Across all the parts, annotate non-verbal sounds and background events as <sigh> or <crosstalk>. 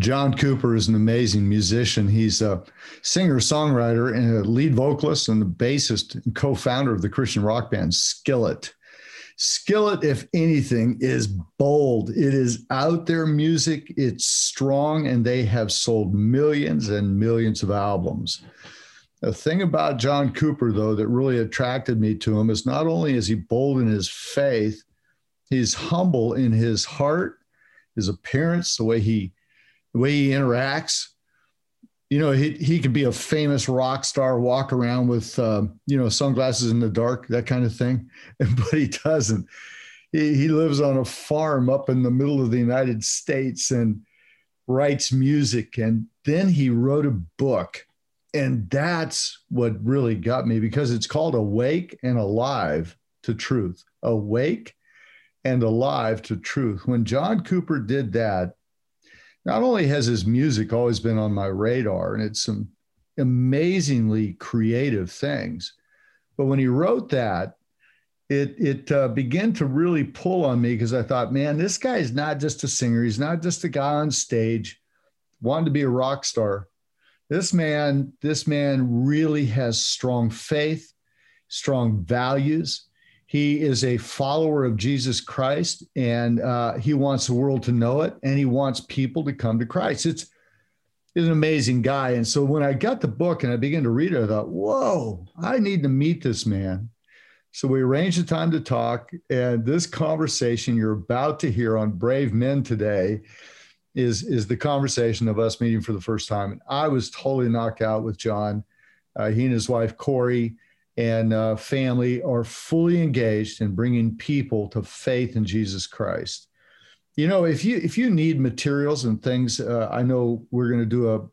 John Cooper is an amazing musician. He's a singer, songwriter, and a lead vocalist and the bassist and co founder of the Christian rock band Skillet. Skillet, if anything, is bold. It is out there music, it's strong, and they have sold millions and millions of albums. The thing about John Cooper, though, that really attracted me to him is not only is he bold in his faith, he's humble in his heart, his appearance, the way he the way he interacts. You know, he, he could be a famous rock star, walk around with, uh, you know, sunglasses in the dark, that kind of thing. <laughs> But he doesn't. He, he lives on a farm up in the middle of the United States and writes music. And then he wrote a book. And that's what really got me because it's called Awake and Alive to Truth. Awake and Alive to Truth. When John Cooper did that, not only has his music always been on my radar and it's some amazingly creative things, but when he wrote that, it it uh, began to really pull on me because I thought, man, this guy is not just a singer. He's not just a guy on stage, wanted to be a rock star. This man, this man really has strong faith, strong values, he is a follower of Jesus Christ and uh, he wants the world to know it and he wants people to come to Christ. It's, an amazing guy. And so when I got the book and I began to read it, I thought, whoa, I need to meet this man. So we arranged a time to talk. And this conversation you're about to hear on Brave Men today is, is the conversation of us meeting for the first time. And I was totally knocked out with John. Uh, he and his wife, Korey, and uh, family are fully engaged in bringing people to faith in Jesus Christ. You know, if you if you need materials and things, uh, I know we're going to do a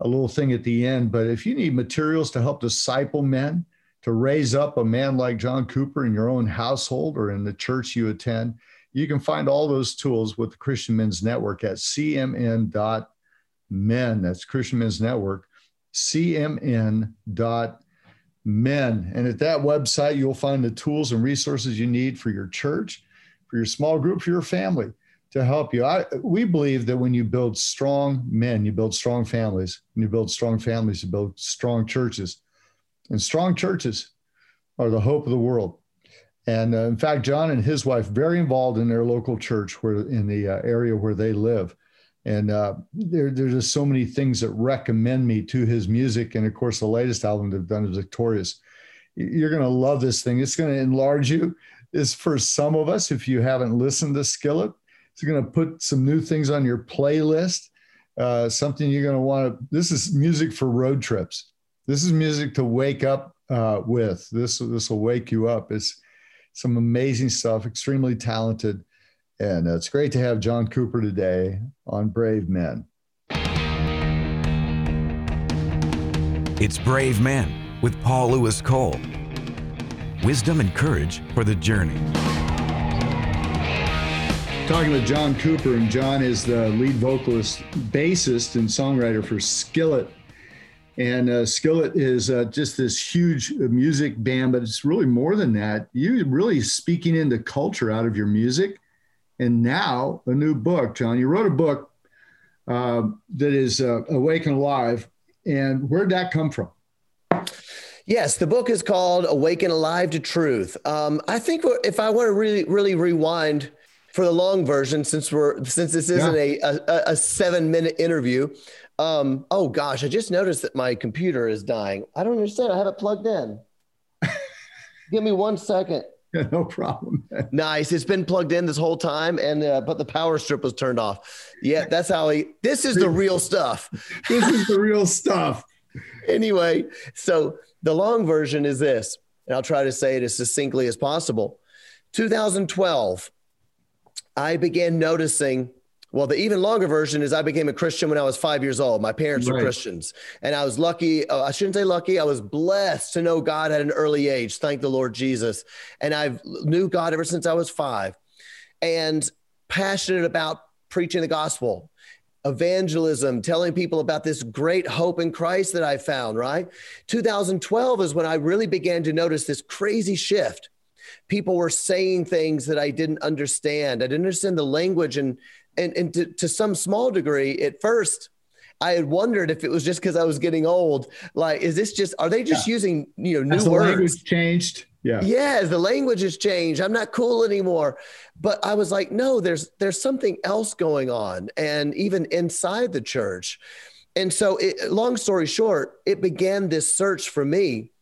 a little thing at the end, but if you need materials to help disciple men, to raise up a man like John Cooper in your own household or in the church you attend, you can find all those tools with the Christian Men's Network at cmn.men. That's Christian Men's Network, cmn.men men. And at that website, you'll find the tools and resources you need for your church, for your small group, for your family to help you. I, we believe that when you build strong men, you build strong families. When you build strong families, you build strong churches. And strong churches are the hope of the world. And uh, in fact, John and his wife very involved in their local church, where in the uh, area where they live. And uh, there, there's just so many things that recommend me to his music. And of course, the latest album they've done is Victorious. You're going to love this thing. It's going to enlarge you. It's for some of us, if you haven't listened to Skillet, it's going to put some new things on your playlist. Uh, something you're going to want to. This is music for road trips. This is music to wake up uh, with. This this will wake you up. It's some amazing stuff. Extremely talented. And it's great to have John Cooper today on Brave Men. It's Brave Men with Paul Louis Cole. Wisdom and courage for the journey. Talking with John Cooper, and John is the lead vocalist, bassist, and songwriter for Skillet. And uh, Skillet is uh, just this huge music band, but it's really more than that. You're really speaking into culture out of your music and now a new book. John, you wrote a book uh, that is uh, Awake and Alive. And where'd that come from? Yes, the book is called Awake and Alive to Truth. Um, I think if I want to really, really rewind for the long version, since we're since this isn't yeah. a, a, a seven minute interview. Um, oh gosh, I just noticed that my computer is dying. I don't understand. I have it plugged in. <laughs> Give me one second. <laughs> no problem. <laughs> nice. It's been plugged in this whole time, and uh, but the power strip was turned off. Yeah, that's how he. This is the real stuff. <laughs> this is the real stuff. anyway, so the long version is this, and I'll try to say it as succinctly as possible. 2012, I began noticing well, the even longer version is I became a Christian when I was five years old. My parents right. were Christians, and I was lucky. Uh, I shouldn't say lucky. I was blessed to know God at an early age. Thank the Lord Jesus. And I've knew God ever since I was five, and passionate about preaching the gospel, evangelism, telling people about this great hope in Christ that I found. Right, 2012 is when I really began to notice this crazy shift people were saying things that I didn't understand. I didn't understand the language and and and to, to some small degree, at first, I had wondered if it was just because I was getting old. Like, is this just are they just yeah. using you know new Has words? language changed. Yeah. Yeah, the language has changed. I'm not cool anymore. But I was like, no, there's there's something else going on, and even inside the church. And so, it, long story short, it began this search for me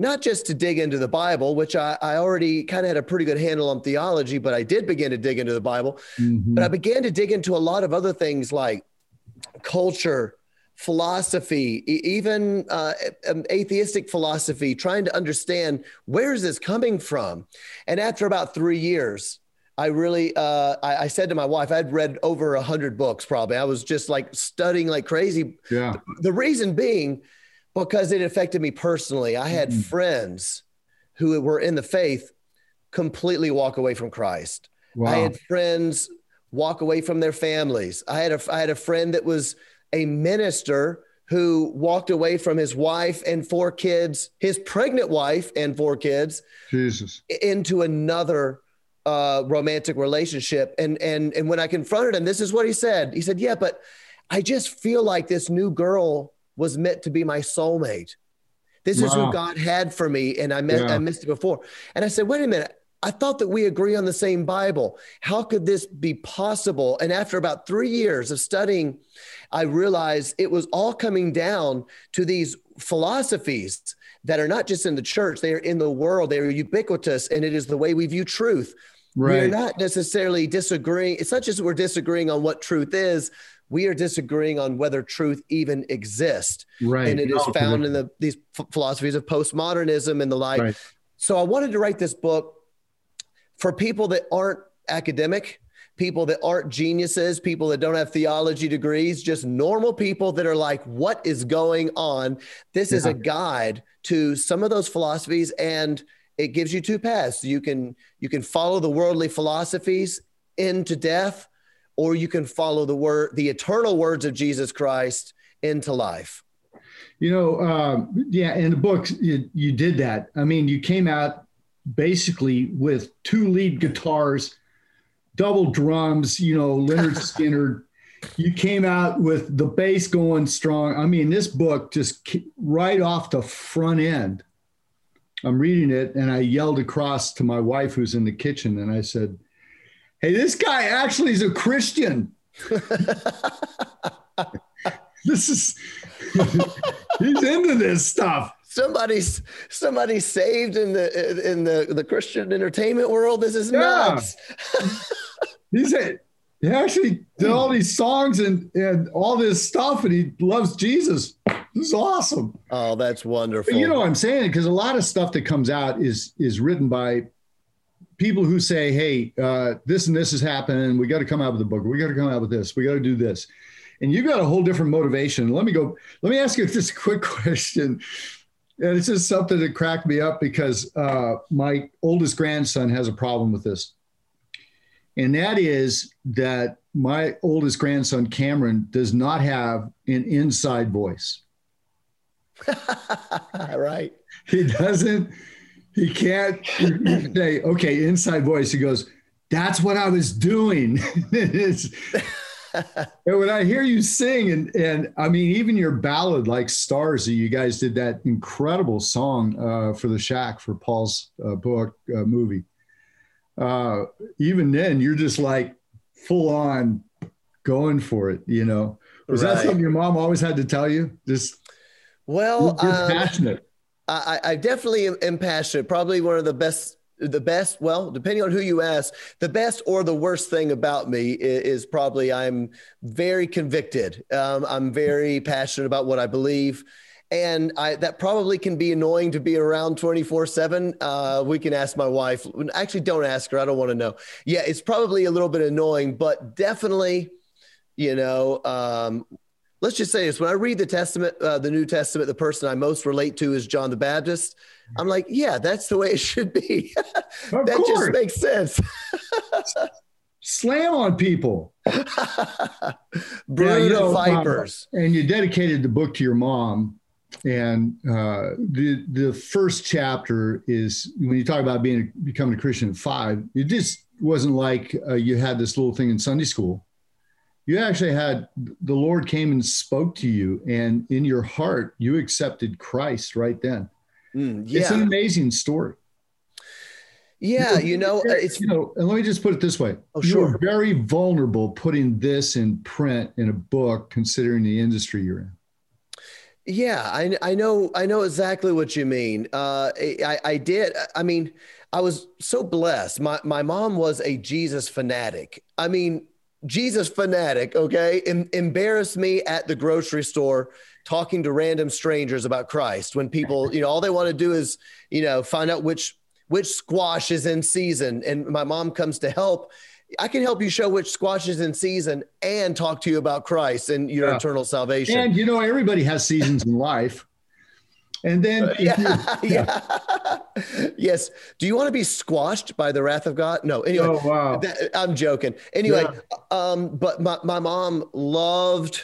not just to dig into the Bible, which I, I already kind of had a pretty good handle on theology, but I did begin to dig into the Bible. Mm-hmm. But I began to dig into a lot of other things like culture, philosophy, even uh, um, atheistic philosophy, trying to understand where is this coming from. And after about three years, I really, uh, I, I, said to my wife, I'd read over a hundred books probably. I was just like studying like crazy. Yeah. The reason being because it affected me personally. I had mm-hmm. friends who were in the faith completely walk away from Christ. Wow. I had friends walk away from their families. I had a I had a friend that was a minister who walked away from his wife and four kids, his pregnant wife and four kids, Jesus, into another uh, romantic relationship. And and and when I confronted him, this is what he said. He said, "Yeah, but I just feel like this new girl was meant to be my soulmate. This wow. is who God had for me, and I, met, yeah. I missed it before. And I said, wait a minute. I thought that we agree on the same Bible. How could this be possible? And after about three years of studying, I realized it was all coming down to these philosophies that are not just in the church, they are in the world, they are ubiquitous, and it is the way we view truth. Right. We're not necessarily disagreeing. It's not just we're disagreeing on what truth is, we are disagreeing on whether truth even exists. Right. And it is found in the these philosophies of postmodernism and the like. Right. So I wanted to write this book for people that aren't academic, people that aren't geniuses, people that don't have theology degrees, just normal people that are like, what is going on? This yeah. is a guide to some of those philosophies and it gives you two paths. You can you can follow the worldly philosophies into death or you can follow the word, the eternal words of Jesus Christ into life. You know, um, yeah, in the book, you, you did that. I mean, you came out basically with two lead guitars, double drums, you know, Lynyrd <laughs> Skynyrd. You came out with the bass going strong. I mean, this book just right off the front end. I'm reading it and I yelled across to my wife who's in the kitchen and I said, hey, this guy actually is a Christian. <laughs> this is he's into this stuff. Somebody's somebody saved in the in the the Christian entertainment world. This is yeah. nuts. <laughs> he's a, he actually did all these songs and and all this stuff, and he loves Jesus. This is awesome. Oh, that's wonderful. But you know what I'm saying? Because a lot of stuff that comes out is is written by people who say, "Hey, uh, this and this is happening. We got to come out with a book. We got to come out with this. We got to do this," and you've got a whole different motivation. Let me go. Let me ask you <laughs> this quick question, and it's just something that cracked me up because uh, my oldest grandson has a problem with this, and that is that my oldest grandson Cameron does not have an inside voice. <laughs> right. He doesn't he can't <clears throat> say, okay, inside voice. He goes, that's what I was doing. <laughs> <laughs> and when I hear you sing, and and I mean, even your ballad like "Stars," that you guys did that incredible song uh, for the Shack for Paul's uh, book uh, movie. Uh, even then, you're just like full on going for it. You know, was right. that something your mom always had to tell you? Just well, you're um, passionate. I, I definitely am, am passionate. Probably one of the best the best well depending on who you ask the best or the worst thing about me is, is probably i'm very convicted. Um, i'm very passionate about what i believe. And I, that probably can be annoying to be around 24 uh, 7 we can ask my wife. Actually don't ask her. I don't want to know. Yeah it's probably a little bit annoying but definitely you know um, let's just say this. When i read the testament uh, the new testament the person i most relate to is john the baptist. I'm like yeah that's the way it should be. <laughs> That course. just makes sense. Slam on people. <laughs> Brood yeah, vipers. um, and you dedicated the book to your mom and uh, the the first chapter is when you talk about being becoming a christian at five it just wasn't like uh, you had this little thing in sunday school you actually had the Lord came and spoke to you, and in your heart, you accepted Christ right then. Mm, yeah. It's an amazing story. Yeah, you know, it's you know, and let me just put it this way. Oh, sure. You're very vulnerable putting this in print in a book, considering the industry you're in. Yeah, I, I know I know exactly what you mean. Uh, I, I did. I mean, I was so blessed. My my mom was a Jesus fanatic. I mean, Jesus fanatic. Okay, em- embarrassed me at the grocery store talking to random strangers about Christ when people, you know, all they want to do is, you know, find out which which squash is in season and my mom comes to help I can help you show which squash is in season and talk to you about Christ and your yeah. eternal salvation. And you know, everybody has seasons in life. And then, <laughs> yeah, yeah. yes. Do you want to be squashed by the wrath of God? No. Anyway, oh, wow. That, I'm joking. Anyway, yeah. um, but my, my mom loved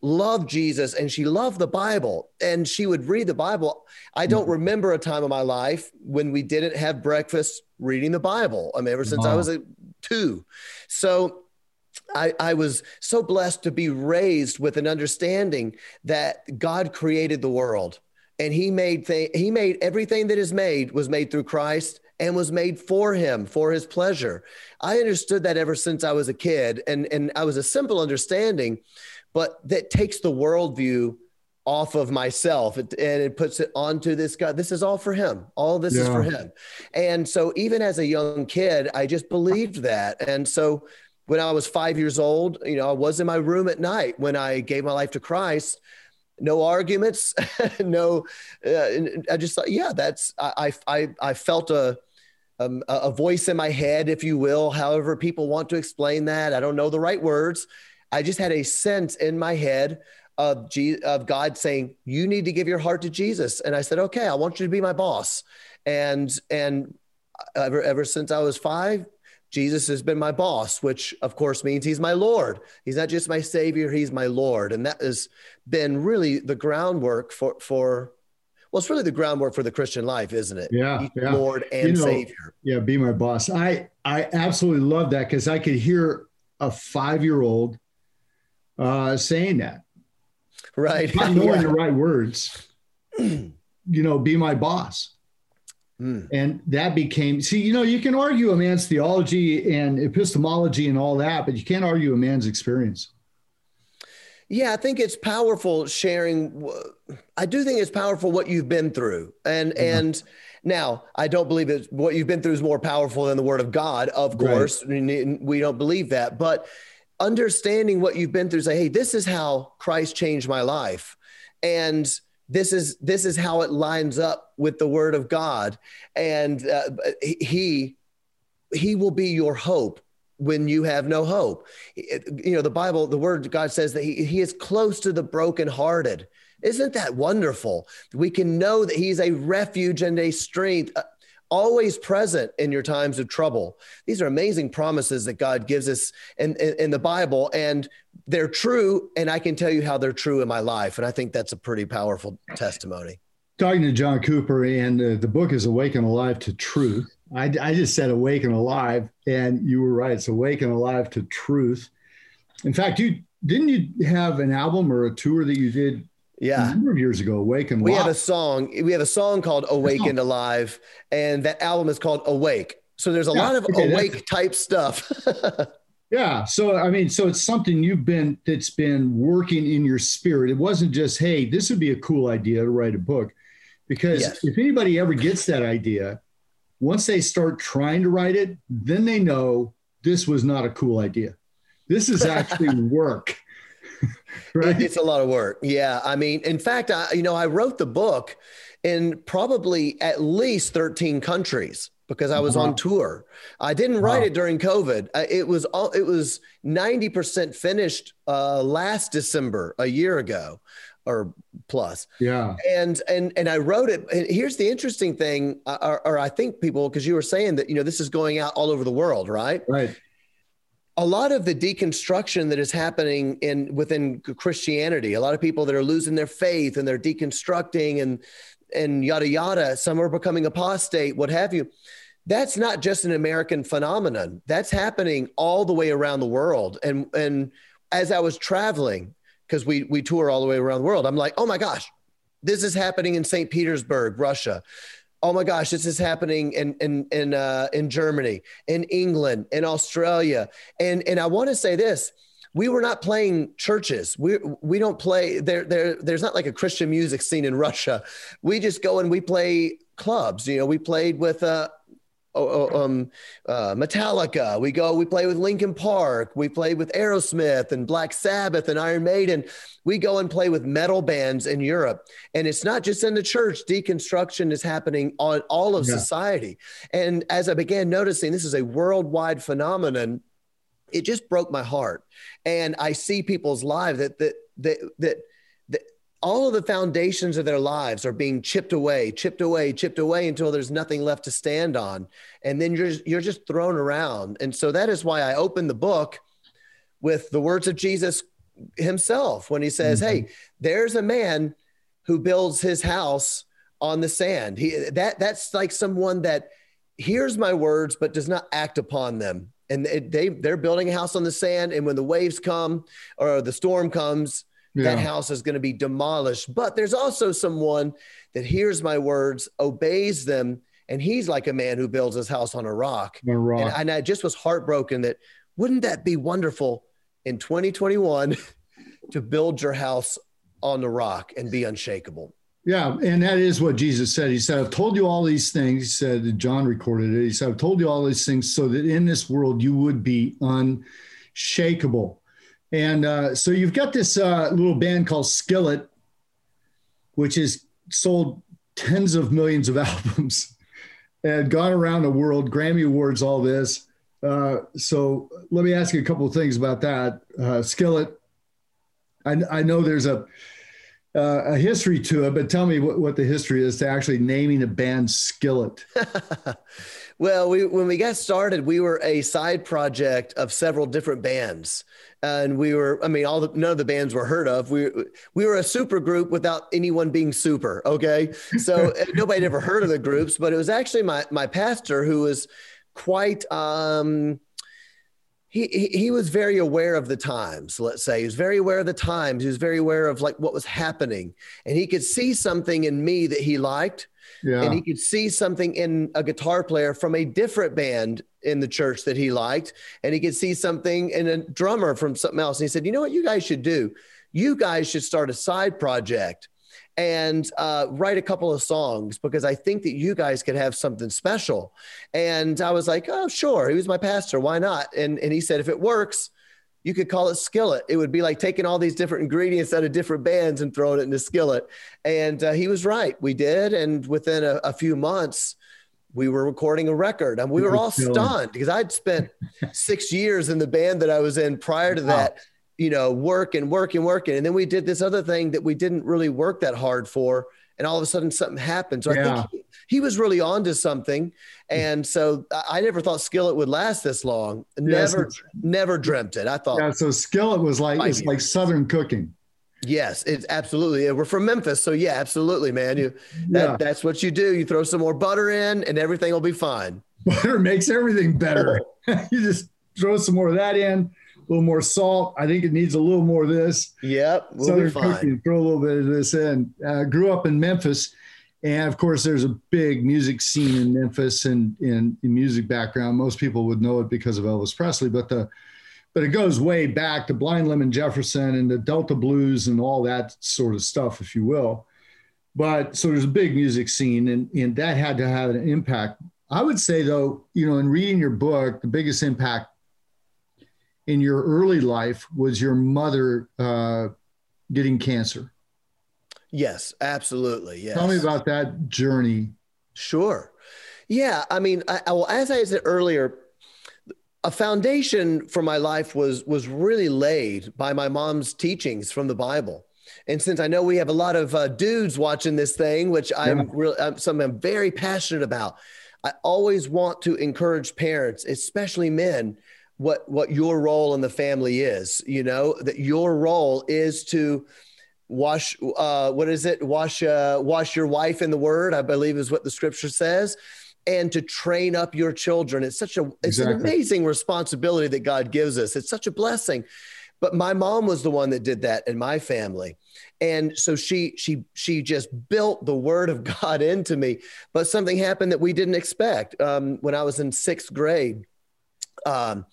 loved Jesus and she loved the Bible and she would read the Bible. I don't mm-hmm. remember a time in my life when we didn't have breakfast reading the Bible. I mean, ever since wow. I was a two. So I, I was so blessed to be raised with an understanding that God created the world and he made th- he made everything that is made was made through Christ and was made for him for his pleasure. I understood that ever since I was a kid and and I was a simple understanding but that takes the worldview off of myself and it puts it onto this guy. This is all for him. All this yeah. is for him. And so even as a young kid, I just believed that. And so when I was five years old, you know, I was in my room at night when I gave my life to Christ. No arguments, <laughs> no. Uh, I just thought, yeah, that's. I I I felt a um, a voice in my head, if you will, however people want to explain that. I don't know the right words, I just had a sense in my head of, G- of God saying, "You need to give your heart to Jesus." And I said, "Okay, I want you to be my boss." And and ever ever since I was five, Jesus has been my boss, which of course means he's my Lord. He's not just my Savior; he's my Lord, and that has been really the groundwork for for. Well, it's really the groundwork for the Christian life, isn't it? Yeah, yeah. Lord and you know, Savior. Yeah, be my boss. I I absolutely love that because I could hear a five year old uh, saying that. Right. Not <laughs> knowing yeah. the right words. <clears throat> you know, be my boss. Mm. And that became, see, you know, you can argue a man's theology and epistemology and all that, but you can't argue a man's experience. Yeah, I think it's powerful sharing. I do think it's powerful what you've been through. And, mm-hmm. and, now, I don't believe that what you've been through is more powerful than the word of God, of course. Right. We don't believe that. But understanding what you've been through say hey this is how christ changed my life and this is this is how it lines up with the word of god. And uh, he he will be your hope when you have no hope. You know the bible the word god says that he, he is close to the brokenhearted. Isn't that wonderful? We can know that he's a refuge and a strength always present in your times of trouble. These are amazing promises that God gives us in, in, in, the Bible, and they're true. And I can tell you how they're true in my life. And I think that's a pretty powerful testimony. Talking to John Cooper, and uh, the book is Awake and Alive to Truth. I, I just said awake and alive, and you were right. It's awake and alive to truth. In fact, you didn't you have an album or a tour that you did yeah. A number of years ago, Awaken. We have a song. We have a song called Awake and Alive, and that album is called Awake. So there's a yeah, lot of okay, awake type stuff. <laughs> yeah. So I mean, so it's something you've been that's been working in your spirit. It wasn't just, hey, this would be a cool idea to write a book. Because yes. if anybody ever gets that idea, once they start trying to write it, then they know this was not a cool idea. This is <laughs> actually work. <laughs> right? It's a lot of work. Yeah. I mean, in fact, I, you know, I wrote the book in probably at least 13 countries because I was on tour. I didn't write wow. it during COVID. It was all, it was 90% finished uh, last December, a year ago or plus. Yeah. And and and I wrote it. And here's the interesting thing, uh, or, or I think people, because you were saying that you know this is going out all over the world, right? Right a lot of the deconstruction that is happening in within Christianity, a lot of people that are losing their faith and they're deconstructing and and yada yada, some are becoming apostate, what have you. That's not just an American phenomenon. That's happening all the way around the world. And and as I was traveling, because we we tour all the way around the world, I'm like, oh my gosh, this is happening in St. Petersburg, Russia. Oh my gosh, this is happening in in in uh, in Germany, in England, in Australia, and and I want to say this: we were not playing churches. We we don't play there. There there's not like a Christian music scene in Russia. We just go and we play clubs. You know, we played with uh, um, uh, Metallica. We go, we play with Linkin Park. We play with Aerosmith and Black Sabbath and Iron Maiden. We go and play with metal bands in Europe. And it's not just in the church, deconstruction is happening on all of yeah. society. And as I began noticing, this is a worldwide phenomenon. It just broke my heart. And I see people's lives that, that, that, that, all of the foundations of their lives are being chipped away, chipped away, chipped away until there's nothing left to stand on. And then you're, you're just thrown around. And so that is why I opened the book with the words of Jesus himself when he says, mm-hmm. Hey, there's a man who builds his house on the sand. He, that, that's like someone that hears my words, but does not act upon them. And they, they're building a house on the sand. And when the waves come or the storm comes, yeah. that house is going to be demolished. But there's also someone that hears my words, obeys them, and he's like a man who builds his house on a rock. A rock. And, and I just was heartbroken that wouldn't that be wonderful in 2021 <laughs> to build your house on the rock and be unshakable? Yeah, and that is what Jesus said. He said, I've told you all these things. He said, John recorded it. He said, I've told you all these things so that in this world you would be unshakable. And uh, so you've got this uh, little band called Skillet, which has sold tens of millions of <laughs> albums and gone around the world, Grammy Awards, all this. Uh, so let me ask you a couple of things about that. Uh, Skillet, I, I, know there's a uh, a history to it, but tell me what, what the history is to actually naming a band Skillet. <laughs> well, we, when we got started, we were a side project of several different bands. And we were i mean all the none of the bands were heard of. We we were a super group without anyone being super okay? So <laughs> nobody had ever heard of the groups but it was actually my my pastor who was quite um he, he, he was very aware of the times let's say. He was very aware of the times. He was very aware of like what was happening. And he could see something in me that he liked. Yeah. and he could see something in a guitar player from a different band in the church that he liked. And he could see something in a drummer from something else. And he said you know what you guys should do? You guys should start a side project and uh, write a couple of songs because I think that you guys could have something special. And I was like, oh, sure. He was my pastor. Why not? And, and he said, if it works, you could call it skillet. It would be like taking all these different ingredients out of different bands and throwing it in a skillet. And uh, he was right. We did. And within a, a few months, we were recording a record and we were all stunned because I'd spent six years in the band that I was in prior to that, wow. You know, work and working. And then we did this other thing that we didn't really work that hard for. And all of a sudden something happened. So yeah. I think he, he, was really onto something. And so I never thought Skillet would last this long. Never, yes, never dreamt it. I thought. Yeah. So Skillet was like, it's like Southern cooking. Yes, it's absolutely. We're from Memphis, so yeah, absolutely, man. You that, yeah. that's what you do. You throw some more butter in, and everything will be fine. <laughs> Butter makes everything better. <laughs> <laughs> you just throw some more of that in, little more salt. I think it needs a little more of this. Yep, we'll Southern cooking. Throw a little bit of this in. Uh, grew up in Memphis, and of course, there's a big music scene in Memphis and in, in music background. Most people would know it because of Elvis Presley, but the but it goes way back to Blind Lemon Jefferson and the Delta Blues and all that sort of stuff, if you will. But so there's a big music scene, and, and that had to have an impact. I would say, though, you know, in reading your book, the biggest impact in your early life was your mother uh, getting cancer. Yes, absolutely. Yes. Tell me about that journey. Sure. Yeah. I mean, I, well, as I said earlier, a foundation for my life was was really laid by my mom's teachings from the Bible. And since I know we have a lot of uh, dudes watching this thing, which I'm yeah. really I'm, something I'm very passionate about, I always want to encourage parents, especially men, what what your role in the family is. You know that your role is to wash uh, what is it wash uh, wash your wife in the word i believe is what the scripture says and to train up your children. It's such a it's exactly. an amazing responsibility that God gives us. It's such a blessing. but my mom was the one that did that in my family and so she she she just built the word of <laughs> god into me but something happened that we didn't expect um, when i was in sixth grade um,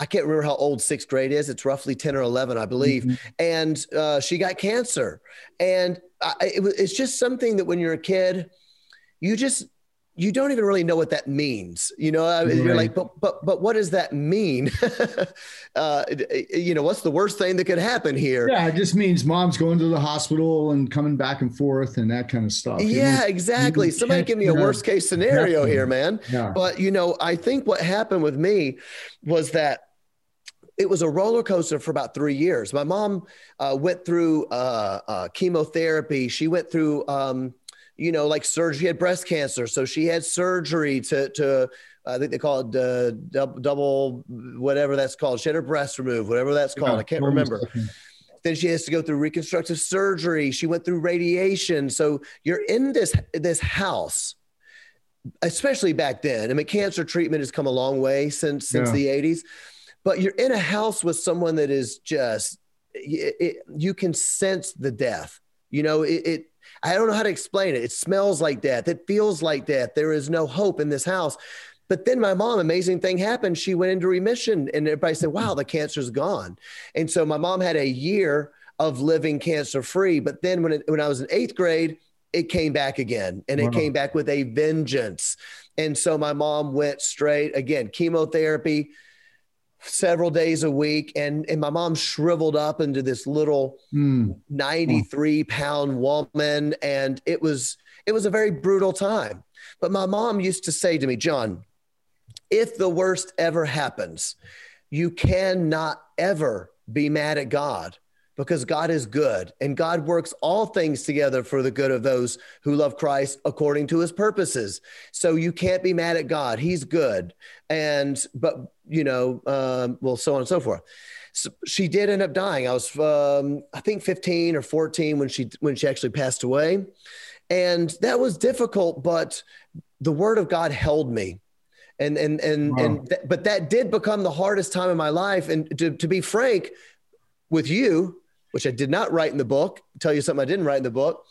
I can't remember how old sixth grade is. It's roughly 10 or 11, I believe. Mm-hmm. And uh, she got cancer. And I, it, it's just something that when you're a kid, you just, you don't even really know what that means. You know, right. you're like, but but but what does that mean? <laughs> uh, you know, what's the worst thing that could happen here? Yeah, it just means mom's going to the hospital and coming back and forth and that kind of stuff. Yeah, exactly. Somebody give me a worst case scenario here, man. Yeah. But you know, I think what happened with me was that it was a roller coaster for about three years. My mom uh, went through uh, uh, chemotherapy. She went through um, you know, like surgery. She had breast cancer, so she had surgery to to I think they call it uh, double, double, whatever that's called. She had her breast removed, whatever that's called. Yeah, I can't remember. Then she has to go through reconstructive surgery. She went through radiation. So you're in this this house, especially back then. I mean, cancer treatment has come a long way since since yeah. the 80s, but you're in a house with someone that is just it, it, you can sense the death. You know, it, it I don't know how to explain it. It smells like death. It feels like death. There is no hope in this house. But then my mom, amazing thing happened. She went into remission, and everybody said, "Wow, the cancer's gone." And so my mom had a year of living cancer free. But then when it, when I was in eighth grade, it came back again, and wow. it came back with a vengeance. And so my mom went straight again chemotherapy several days a week and and my mom shriveled up into this little mm. 93 pound woman and it was it was a very brutal time but my mom used to say to me john if the worst ever happens you cannot ever be mad at god because God is good and God works all things together for the good of those who love Christ according to his purposes. So you can't be mad at God. He's good. And, but, you know, um, well, so on and so forth. So she did end up dying. I was, um, I think 15 or 14 when she, when she actually passed away. And that was difficult, but the word of God held me and and and wow. and th- but that did become the hardest time in my life and to, to be frank with you which I did not write in the book. I'll tell you something I didn't write in the book.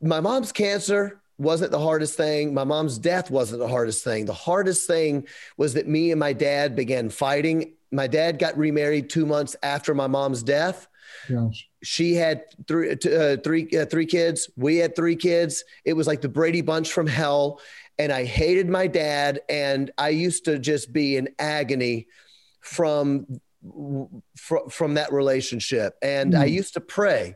My mom's cancer wasn't the hardest thing. My mom's death wasn't the hardest thing. The hardest thing was that me and my dad began fighting. My dad got remarried two months after my mom's death. Gosh. She had three, uh, three, uh, three kids. We had three kids. It was like the Brady Bunch from hell. And I hated my dad. And I used to just be in agony from fr- from that relationship. And mm. I hmm. used to pray.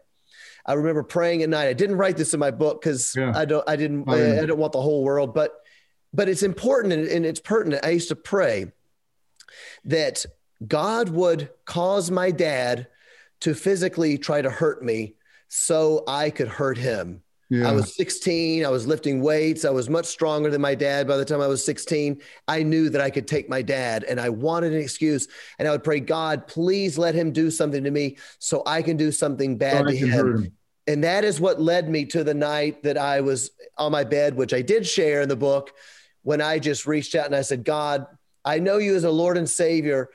I remember praying at night. I didn't write this in my book because yeah. I don't. I didn't. Oh, yeah. I, I don't want the whole world, but but it's important and, and it's pertinent. I used to pray that God would cause my dad to physically try to hurt me so I could hurt him. Yeah. I was 16. I was lifting weights. I was much stronger than my dad by the time I was 16. I knew that I could take my dad and I wanted an excuse. And I would pray, God, please let him do something to me so I can do something bad to him. him. And that is what led me to the night that I was on my bed, which I did share in the book, when I just reached out and I said, God, I know you as a Lord and Savior.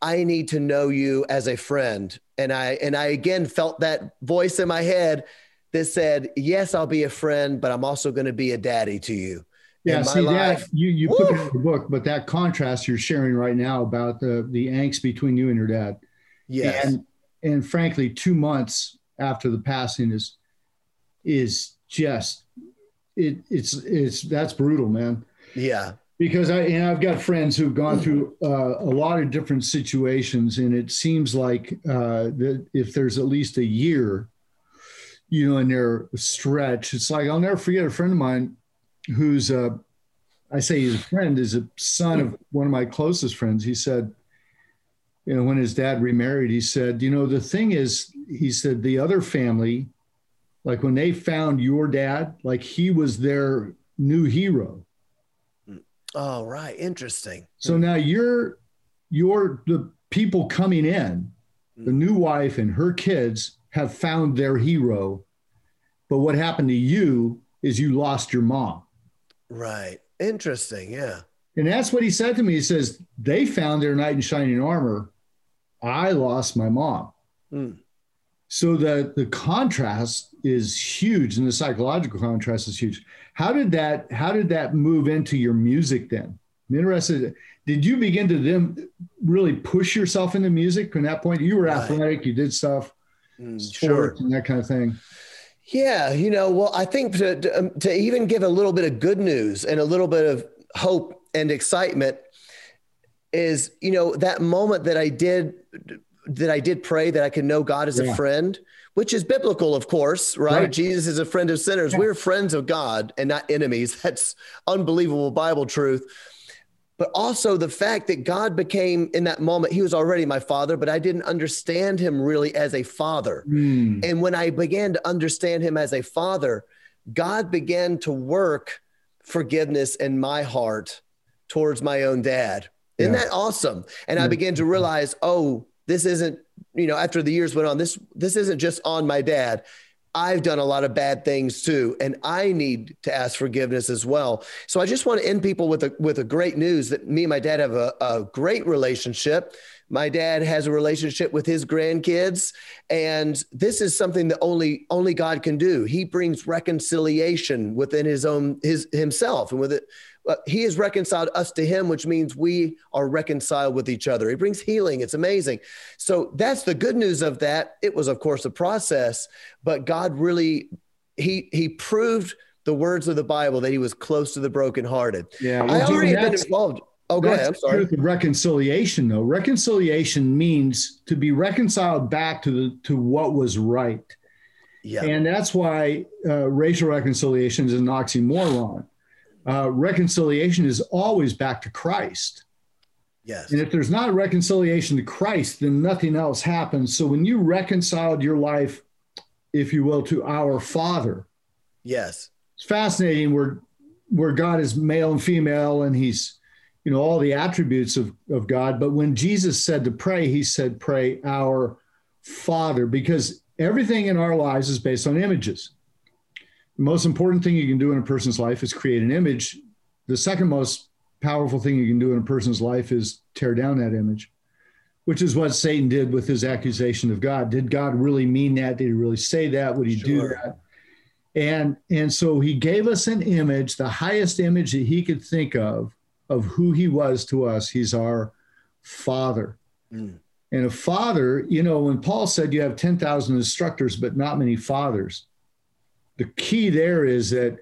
I need to know you as a friend. And I and I again felt that voice in my head that said, "Yes, I'll be a friend, but I'm also going to be a daddy to you." Yeah, see life, that you you put that in the book, but that contrast you're sharing right now about the the angst between you and your dad. Yes. And and frankly, two months after the passing is is just it it's it's that's brutal, man. Yeah. Because I and I've got friends who've gone through uh, a lot of different situations, and it seems like uh, that if there's at least a year you know, in their stretch. It's like I'll never forget a friend of mine who's a, I say he's a friend, is a son of one of my closest friends. He said, you know, when his dad remarried, he said, you know, the thing is, he said, the other family, like when they found your dad, like he was their new hero. Oh, right. Interesting. So now you're, you're the people coming in, the hmm. new wife and her kids have found their hero. But what happened to you is you lost your mom. Right. Interesting. Yeah. And that's what he said to me. He says, they found their knight in shining armor. I lost my mom. Mm. So the the contrast is huge, and the psychological contrast is huge. How did that How did that move into your music then? I'm interested. Did you begin to then really push yourself into music from that point? You were right. athletic, you did stuff, mm, sure, and that kind of thing. Yeah, you know, well, I think to, to, um, to even give a little bit of good news and a little bit of hope and excitement is, you know, that moment that I did that I did pray that I could know God as yeah. a friend, which is biblical, of course, right? right. Jesus is a friend of sinners. Yeah. We're friends of God and not enemies. <laughs> That's unbelievable Bible truth but also the fact that God became in that moment, he was already my father, but I didn't understand him really as a father. Mm. And when I began to understand him as a father, God began to work forgiveness in my heart towards my own dad. Isn't yeah. that awesome? And I began to realize, oh, this isn't, you know, after the years went on, this this isn't just on my dad. I've done a lot of bad things too, and I need to ask forgiveness as well. So I just want to end people with a with a great news that me and my dad have a, a great relationship. My dad has a relationship with his grandkids, and this is something that only only God can do. He brings reconciliation within his own his himself and with it he has reconciled us to him, which means we are reconciled with each other. He brings healing. It's amazing. So that's the good news of that. It was, of course, a process, but God really, he, he proved the words of the Bible that he was close to the brokenhearted. Yeah. Well, I already have been involved. Oh, go ahead. I'm sorry. Reconciliation, though. Reconciliation means to be reconciled back to the to what was right. Yeah. And that's why uh, racial reconciliation is an oxymoron uh, reconciliation is always back to Christ. Yes. And if there's not a reconciliation to Christ, then nothing else happens. So when you reconciled your life, if you will, to our Father, yes, it's fascinating where where God is male and female, and He's you know all the attributes of of God. But when Jesus said to pray, He said, "Pray our Father," because everything in our lives is based on images. The most important thing you can do in a person's life is create an image. The second most powerful thing you can do in a person's life is tear down that image, which is what Satan did with his accusation of God. Did God really mean that? Did he really say that? Would he sure. do that? And and so he gave us an image, the highest image that he could think of of who he was to us. He's our father. Mm. And a father, you know, when Paul said you have 10,000 instructors, but not many fathers, the key there is that,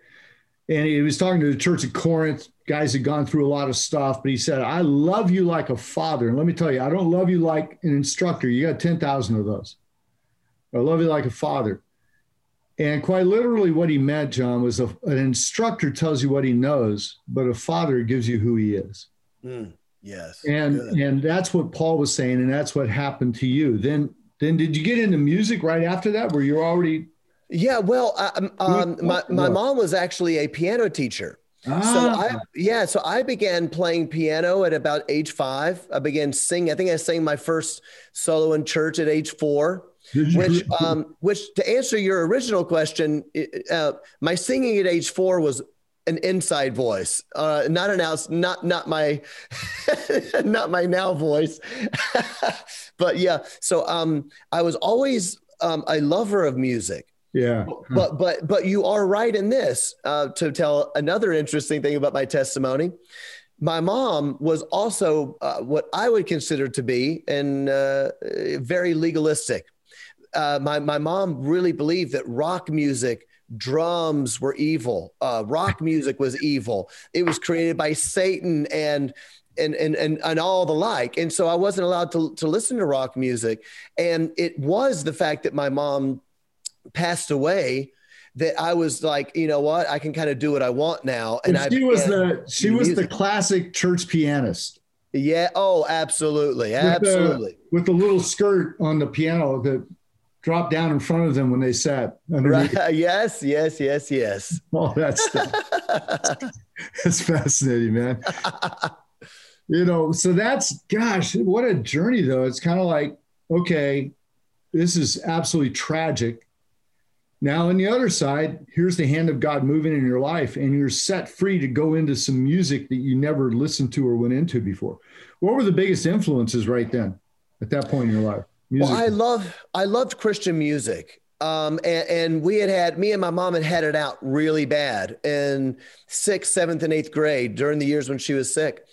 and he was talking to the church at Corinth, guys had gone through a lot of stuff, but he said, I love you like a father. And let me tell you, I don't love you like an instructor. You got 10,000 of those. I love you like a father. And quite literally, what he meant, John, was a, an instructor tells you what he knows, but a father gives you who he is. Mm, yes. And Good. and that's what Paul was saying, and that's what happened to you. Then then did you get into music right after that? Were you already yeah, well, um, um, my, my mom was actually a piano teacher. Ah. So I yeah, so I began playing piano at about age five. I began singing. I think I sang my first solo in church at age four. Which, um, which to answer your original question, uh, my singing at age four was an inside voice, uh, not an out, not not my, <laughs> not my now voice. <laughs> but yeah, so um, I was always um, a lover of music. Yeah. But but but you are right in this. Uh, to tell another interesting thing about my testimony, my mom was also uh, what I would consider to be and uh, very legalistic. Uh, my my mom really believed that rock music drums were evil. Uh, rock <laughs> music was evil. It was created by Satan and and, and and and all the like. And so I wasn't allowed to to listen to rock music. And it was the fact that my mom passed away that I was like, you know what, I can kind of do what I want now. And, and she I, was the she was music. the classic church pianist. Yeah. Oh, absolutely, absolutely. With the, with the little skirt on the piano that dropped down in front of them when they sat. Right. <laughs> Yes. Yes. Yes. Yes. <laughs> All that stuff. <laughs> That's fascinating, man. you know, so that's gosh, what a journey though. It's kind of like, okay, this is absolutely tragic now, on the other side, here's the hand of God moving in your life, and you're set free to go into some music that you never listened to or went into before. What were the biggest influences right then? at that point in your life? Music. Well, I love I loved Christian music. Um, and, and, we had had me and my mom had had it out really bad in sixth, seventh, and eighth grade during the years when she was sick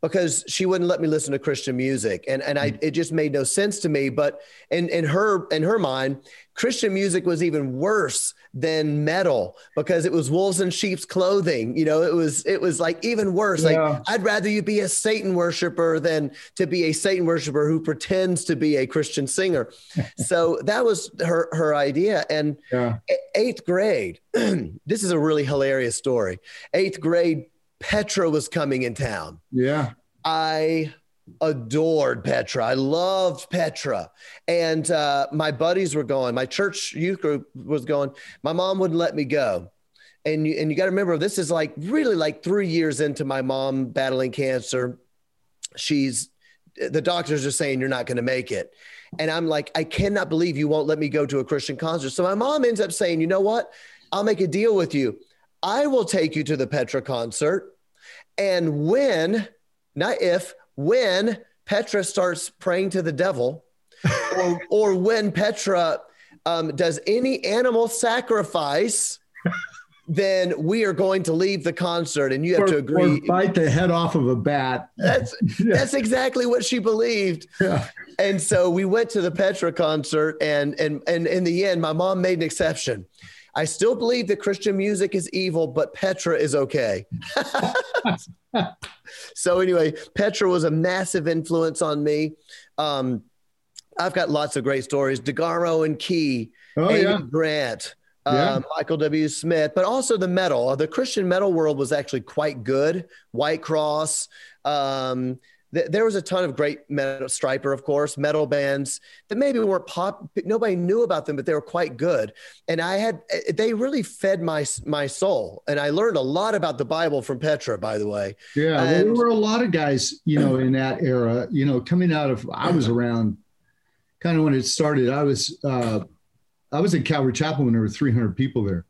because she wouldn't let me listen to Christian music. And, and I, it just made no sense to me. But in, in her, in her mind, Christian music was even worse than metal because it was wolves in sheep's clothing. You know, it was, it was like even worse. Yeah. Like I'd rather you be a Satan worshiper than to be a Satan worshiper who pretends to be a Christian singer. <laughs> so that was her, her idea. And yeah. eighth grade, <clears throat> this is a really hilarious story. Eighth grade, Petra was coming in town. Yeah. I adored Petra. I loved Petra. And uh, my buddies were going, my church youth group was going. My mom wouldn't let me go. And you, and you got to remember, this is like really like three years into my mom battling cancer. She's, the doctors are saying you're not going to make it. And I'm like, I cannot believe you won't let me go to a Christian concert. So my mom ends up saying, you know what? I'll make a deal with you. I will take you to the Petra concert. And when, not if, when Petra starts praying to the devil, or, or when Petra um, does any animal sacrifice, then we are going to leave the concert and you have or, to agree. Or bite the head off of a bat. That's yeah. <laughs> that's exactly what she believed. Yeah. And so we went to the Petra concert and and and in the end, my mom made an exception. I still believe that Christian music is evil, but Petra is okay. <laughs> so anyway, Petra was a massive influence on me. Um, I've got lots of great stories. DeGarmo and Key, oh, Amy yeah. Grant, yeah. Um, Michael W. Smith, but also the metal. The Christian metal world was actually quite good. Whitecross, um, there was a ton of great metal Stryper of course metal bands that maybe weren't pop nobody knew about them but they were quite good. And i had eh, they really fed my my soul. And i learned a lot about the bible from petra by the way. Yeah and, there were a lot of guys you know in that era you know coming out of i was around kind of when it started i was uh i was at calvary chapel when there were 300 people there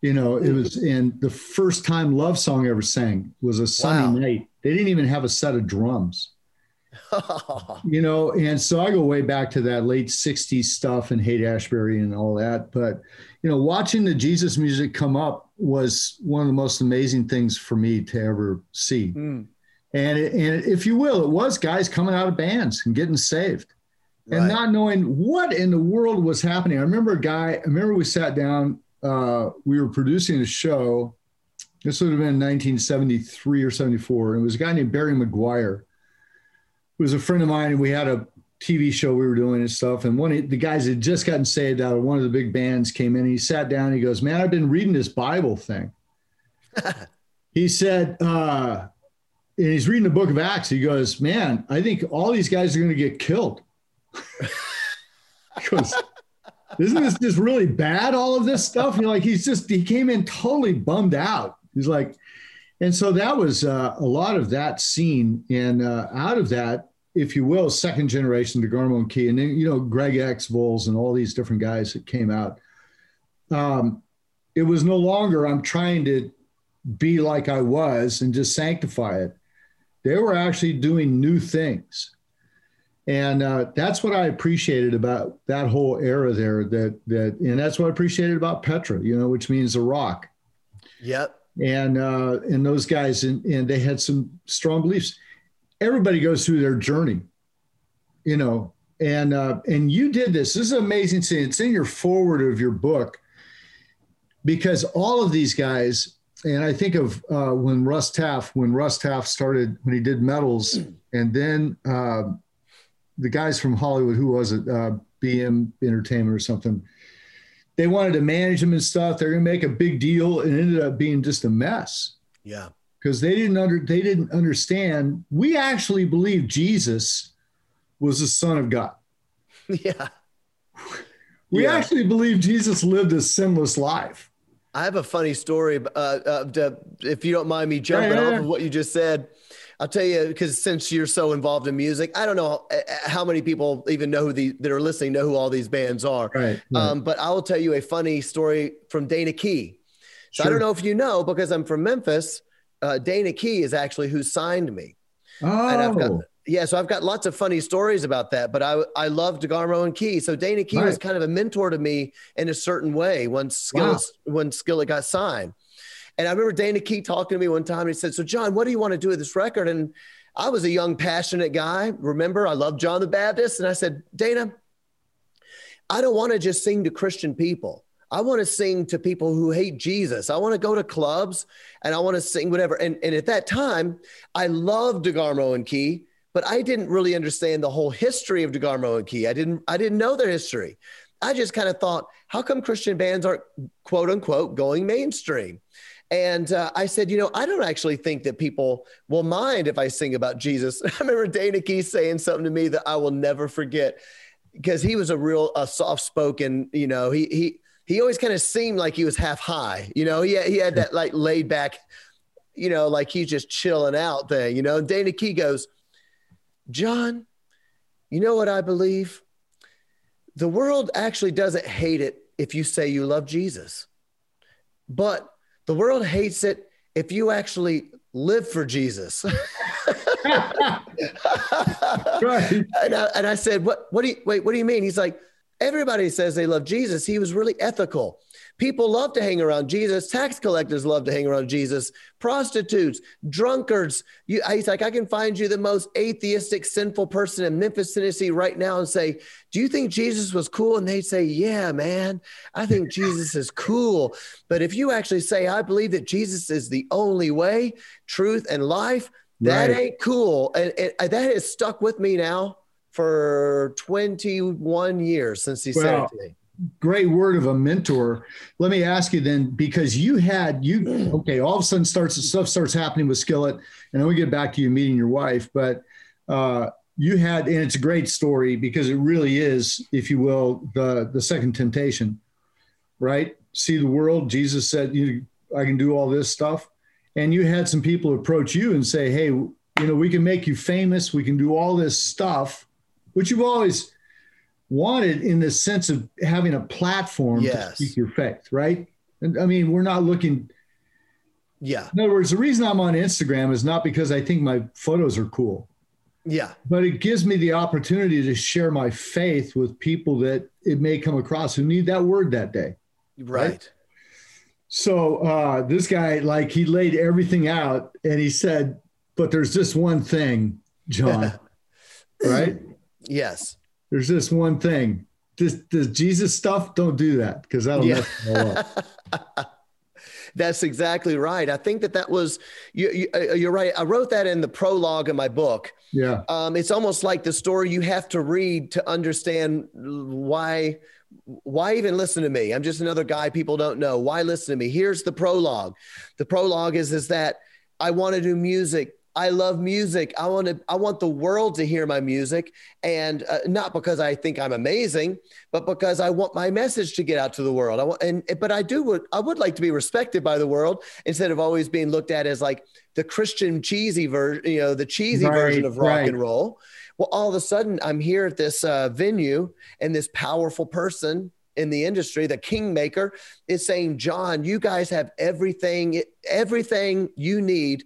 you know it was and the first time love song I ever sang was a sunny wow. night they didn't even have a set of drums <laughs> you know and so i go way back to that late 60s stuff and haight ashbury and all that but you know watching the jesus music come up was one of the most amazing things for me to ever see mm. and it, and if you will it was guys coming out of bands and getting saved right. and not knowing what in the world was happening i remember a guy i remember we sat down uh, we were producing a show. This would have been 1973 or 74. And it was a guy named Barry McGuire, who was a friend of mine. And we had a TV show we were doing and stuff. And one of the guys had just gotten saved out of one of the big bands came in. And he sat down. And he goes, Man, I've been reading this Bible thing. <laughs> he said, uh, and he's reading the book of Acts. He goes, Man, I think all these guys are going to get killed. <laughs> because isn't this just really bad? All of this stuff. You know, like he's just he came in totally bummed out. He's like, and so that was uh, a lot of that scene, and uh, out of that, if you will, second generation DeGarmo and Key, and then you know Greg X Volz and all these different guys that came out. Um, it was no longer I'm trying to be like I was and just sanctify it. They were actually doing new things and uh, that's what I appreciated about that whole era there. That that, and that's what I appreciated about Petra, you know, which means the rock. Yep. And uh, and those guys, and, and they had some strong beliefs. Everybody goes through their journey, you know. And uh, and you did this. This is an amazing scene. It's in your forward of your book, because all of these guys, and I think of uh, when Russ Taff, when Russ Taff started, when he did medals, and then uh, the guys from Hollywood, who was it, uh, BM Entertainment or something, they wanted to manage them and stuff. They're going to make a big deal, and ended up being just a mess. Yeah, because they didn't under they didn't understand. We actually believe Jesus was the Son of God. <laughs> Yeah, we yeah. actually believe Jesus lived a sinless life. I have a funny story. Uh, uh, to, if you don't mind me jumping yeah, yeah, off of what you just said. I'll tell you because since you're so involved in music, I don't know uh, uh, how many people even know who the that are listening know who all these bands are. Right. right. Um, but I will tell you a funny story from Dana Key. So sure. I don't know if you know because I'm from Memphis. Uh, Dana Key is actually who signed me. Oh. Yeah, so I've got lots of funny stories about that, but I I love DeGarmo and Key. So Dana Key right. was kind of a mentor to me in a certain way when Skillet wow. when Skillet got signed. And I remember Dana Key talking to me one time. And he said, "So John, what do you want to do with this record?" And I was a young, passionate guy. Remember, I loved John the Baptist, and I said, "Dana, I don't want to just sing to Christian people. I want to sing to people who hate Jesus. I want to go to clubs and I want to sing whatever. And, and at that time, I loved DeGarmo and Key, but I didn't really understand the whole history of DeGarmo and Key. I didn't I didn't know their history. I just kind of thought, how come Christian bands aren't quote unquote going mainstream? And uh, I said, you know, I don't actually think that people will mind if I sing about Jesus. <laughs> I remember Dana Key saying something to me that I will never forget because he was a real a soft spoken, you know, he he he always kind of seemed like he was half high. You know, he had, he had that like laid back, you know, like he's just chilling out thing. You know, and Dana Key goes, John, you know what I believe? The world actually doesn't hate it if you say you love Jesus, but the world hates it if you actually live for Jesus. <laughs> right. and, I, and I said, what, what do you, wait, what do you mean? He's like, Everybody says they love Jesus. He was really ethical. People love to hang around Jesus. Tax collectors love to hang around Jesus. Prostitutes, drunkards. You, he's like, I can find you the most atheistic, sinful person in Memphis, Tennessee right now and say, Do you think Jesus was cool? And they say, Yeah, man, I think Jesus is cool. But if you actually say, I believe that Jesus is the only way, truth, and life, that right. ain't cool. And, and that has stuck with me now for 21 years since he well, said it to me. Great word of a mentor. Let me ask you then, because you had you okay, all of a sudden starts stuff starts happening with Skillet, and then we get back to you meeting your wife, but uh, you had, and it's a great story because it really is, if you will, the the second temptation, right? See the world. Jesus said, "You, I can do all this stuff," and you had some people approach you and say, "Hey, you know, we can make you famous. We can do all this stuff." which you've always wanted in the sense of having a platform yes. to speak your faith, right? And I mean, we're not looking. Yeah. In other words, the reason I'm on Instagram is not because I think my photos are cool. Yeah. But it gives me the opportunity to share my faith with people that it may come across who need that word that day. Right. right? So uh, this guy, like, he laid everything out and he said, but there's just one thing, John, <laughs> right? Yes. There's this one thing. This, this Jesus stuff, don't do that because that'll yeah. mess up. <laughs> That's exactly right. I think that that was you, are you, uh, right. I wrote that in the prologue of my book. Yeah. Um, it's almost like the story you have to read to understand why why even listen to me? I'm just another guy people don't know. Why listen to me? Here's the prologue. The prologue is is that I want to do music I love music. I want to. I want the world to hear my music, and uh, not because I think I'm amazing, but because I want my message to get out to the world. I want, and but I do. Would I would like to be respected by the world instead of always being looked at as like the Christian cheesy version, you know, the cheesy right, version of rock right. and roll. Well, all of a sudden, I'm here at this uh, venue, and this powerful person in the industry, the kingmaker, is saying, "John, you guys have everything, everything you need."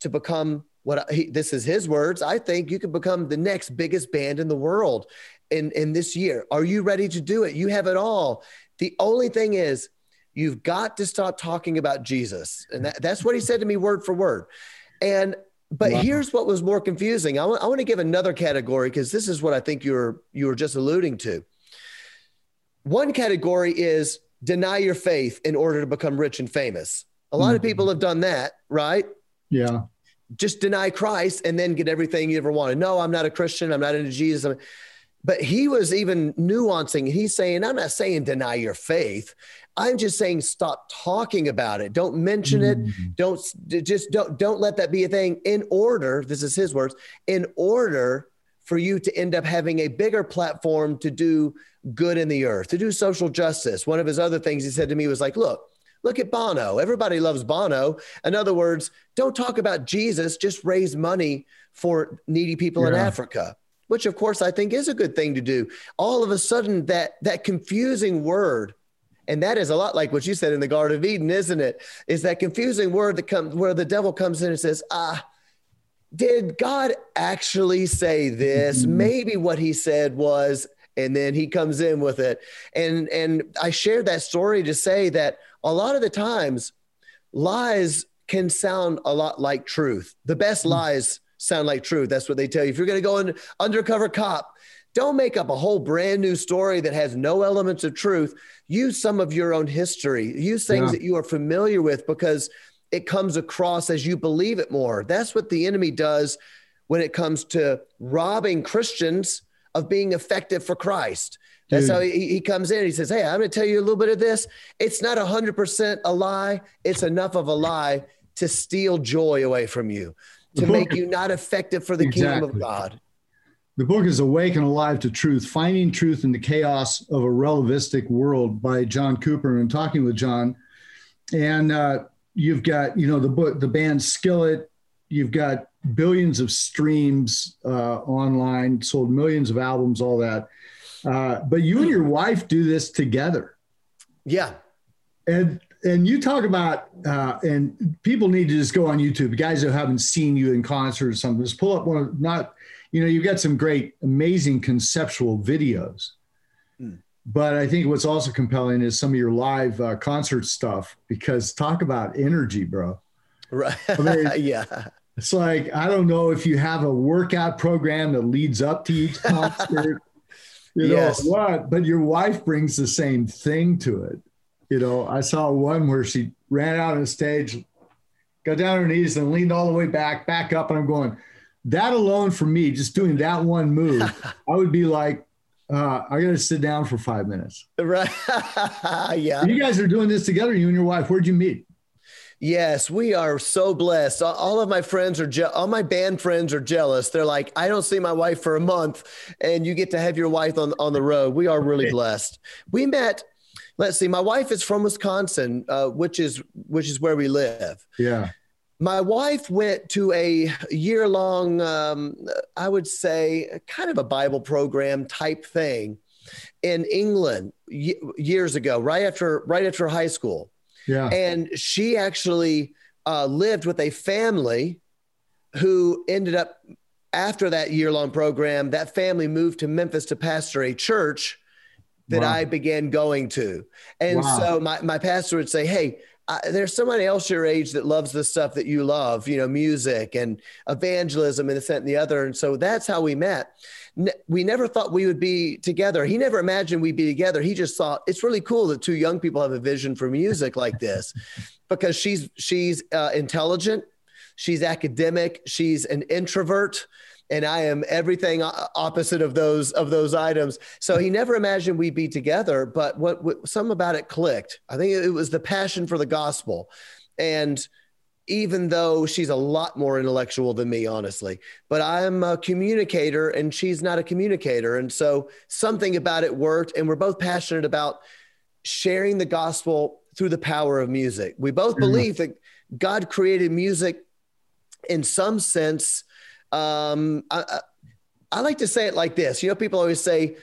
to become what he, this is his words. I think you could become the next biggest band in the world in, in this year. Are you ready to do it? You have it all. The only thing is, you've got to stop talking about Jesus. And that, that's what he said to me word for word. And but wow. here's what was more confusing. I, w- I want to give another category because this is what I think you're you were just alluding to. One category is deny your faith in order to become rich and famous. A lot mm-hmm. of people have done that, right? Yeah just deny Christ and then get everything you ever wanted. No, I'm not a Christian. I'm not into Jesus. But he was even nuancing. He's saying, I'm not saying deny your faith. I'm just saying stop talking about it. Don't mention it. Mm-hmm. Don't just don't don't let that be a thing. In order, this is his words, in order for you to end up having a bigger platform to do good in the earth, to do social justice. One of his other things he said to me was like, look, Look at Bono. Everybody loves Bono. In other words, don't talk about Jesus, just raise money for needy people yeah. in Africa, which of course I think is a good thing to do. All of a sudden that that confusing word and that is a lot like what you said in the Garden of Eden, isn't it? Is that confusing word that comes where the devil comes in and says, "Ah, did God actually say this? Mm-hmm. Maybe what he said was, and then he comes in with it. And and I shared that story to say that a lot of the times lies can sound a lot like truth. The best mm-hmm. lies sound like truth. That's what they tell you. If you're going to go in undercover cop, don't make up a whole brand new story that has no elements of truth. Use some of your own history. Use things yeah. that you are familiar with because it comes across as you believe it more. That's what the enemy does when it comes to robbing Christians of being effective for Christ. That's Dude. how he, he comes in. He says, Hey, I'm going to tell you a little bit of this. It's not 100% a lie, it's enough of a lie to steal joy away from you, to make you not effective for the exactly. kingdom of God. The book is Awake and Alive to Truth Finding Truth in the Chaos of a Relativistic World by John Cooper. And talking with John. And uh, you've got, you know, the book, the band Skillet, you've got billions of streams uh, online, sold millions of albums, all that. Uh, but you and your wife do this together. Yeah. And and you talk about uh, and people need to just go on YouTube. Guys who haven't seen you in concert or something, just pull up one of not you know, you've got some great, amazing conceptual videos. Mm. But I think what's also compelling is some of your live uh, concert stuff because talk about energy, bro. Right. I mean, <laughs> yeah. It's like, I don't know if you have a workout program that leads up to each concert, <laughs> you know yes. what, but your wife brings the same thing to it. You know, I saw one where she ran out on the stage, got down on her knees and leaned all the way back, back up. And I'm going, that alone for me, just doing that one move, <laughs> I would be like, uh, I got to sit down for five minutes. Right. <laughs> yeah. You guys are doing this together, you and your wife. Where'd you meet? Yes, we are so blessed. All of my friends are, je- all my band friends are jealous. They're like, I don't see my wife for a month, and you get to have your wife on, on the road. We are really blessed. We met. Let's see. My wife is from Wisconsin, uh, which is which is where we live. Yeah my wife went to a year long, um, I would say, kind of a Bible program type thing in England y- years ago, right after right after high school. Yeah, and she actually uh, lived with a family who ended up after that year long program. That family moved to Memphis to pastor a church that wow. I began going to, and wow. so my my pastor would say, "Hey." there's somebody else your age that loves the stuff that you love, you know, music and evangelism and this and the other. And so that's how we met. We never thought we would be together. He never imagined we'd be together. He just thought it's really cool that two young people have a vision for music like this, <laughs> because she's she's uh, intelligent, she's academic, she's an introvert and I am everything opposite of those of those items. So he never imagined we'd be together, but what, what some about it clicked. I think it was the passion for the gospel, and even though she's a lot more intellectual than me, honestly, but I'm a communicator and she's not a communicator, and so something about it worked, and we're both passionate about sharing the gospel through the power of music. We both mm-hmm. believe that God created music in some sense um, I, I, I like to say it like this. You know, people always say,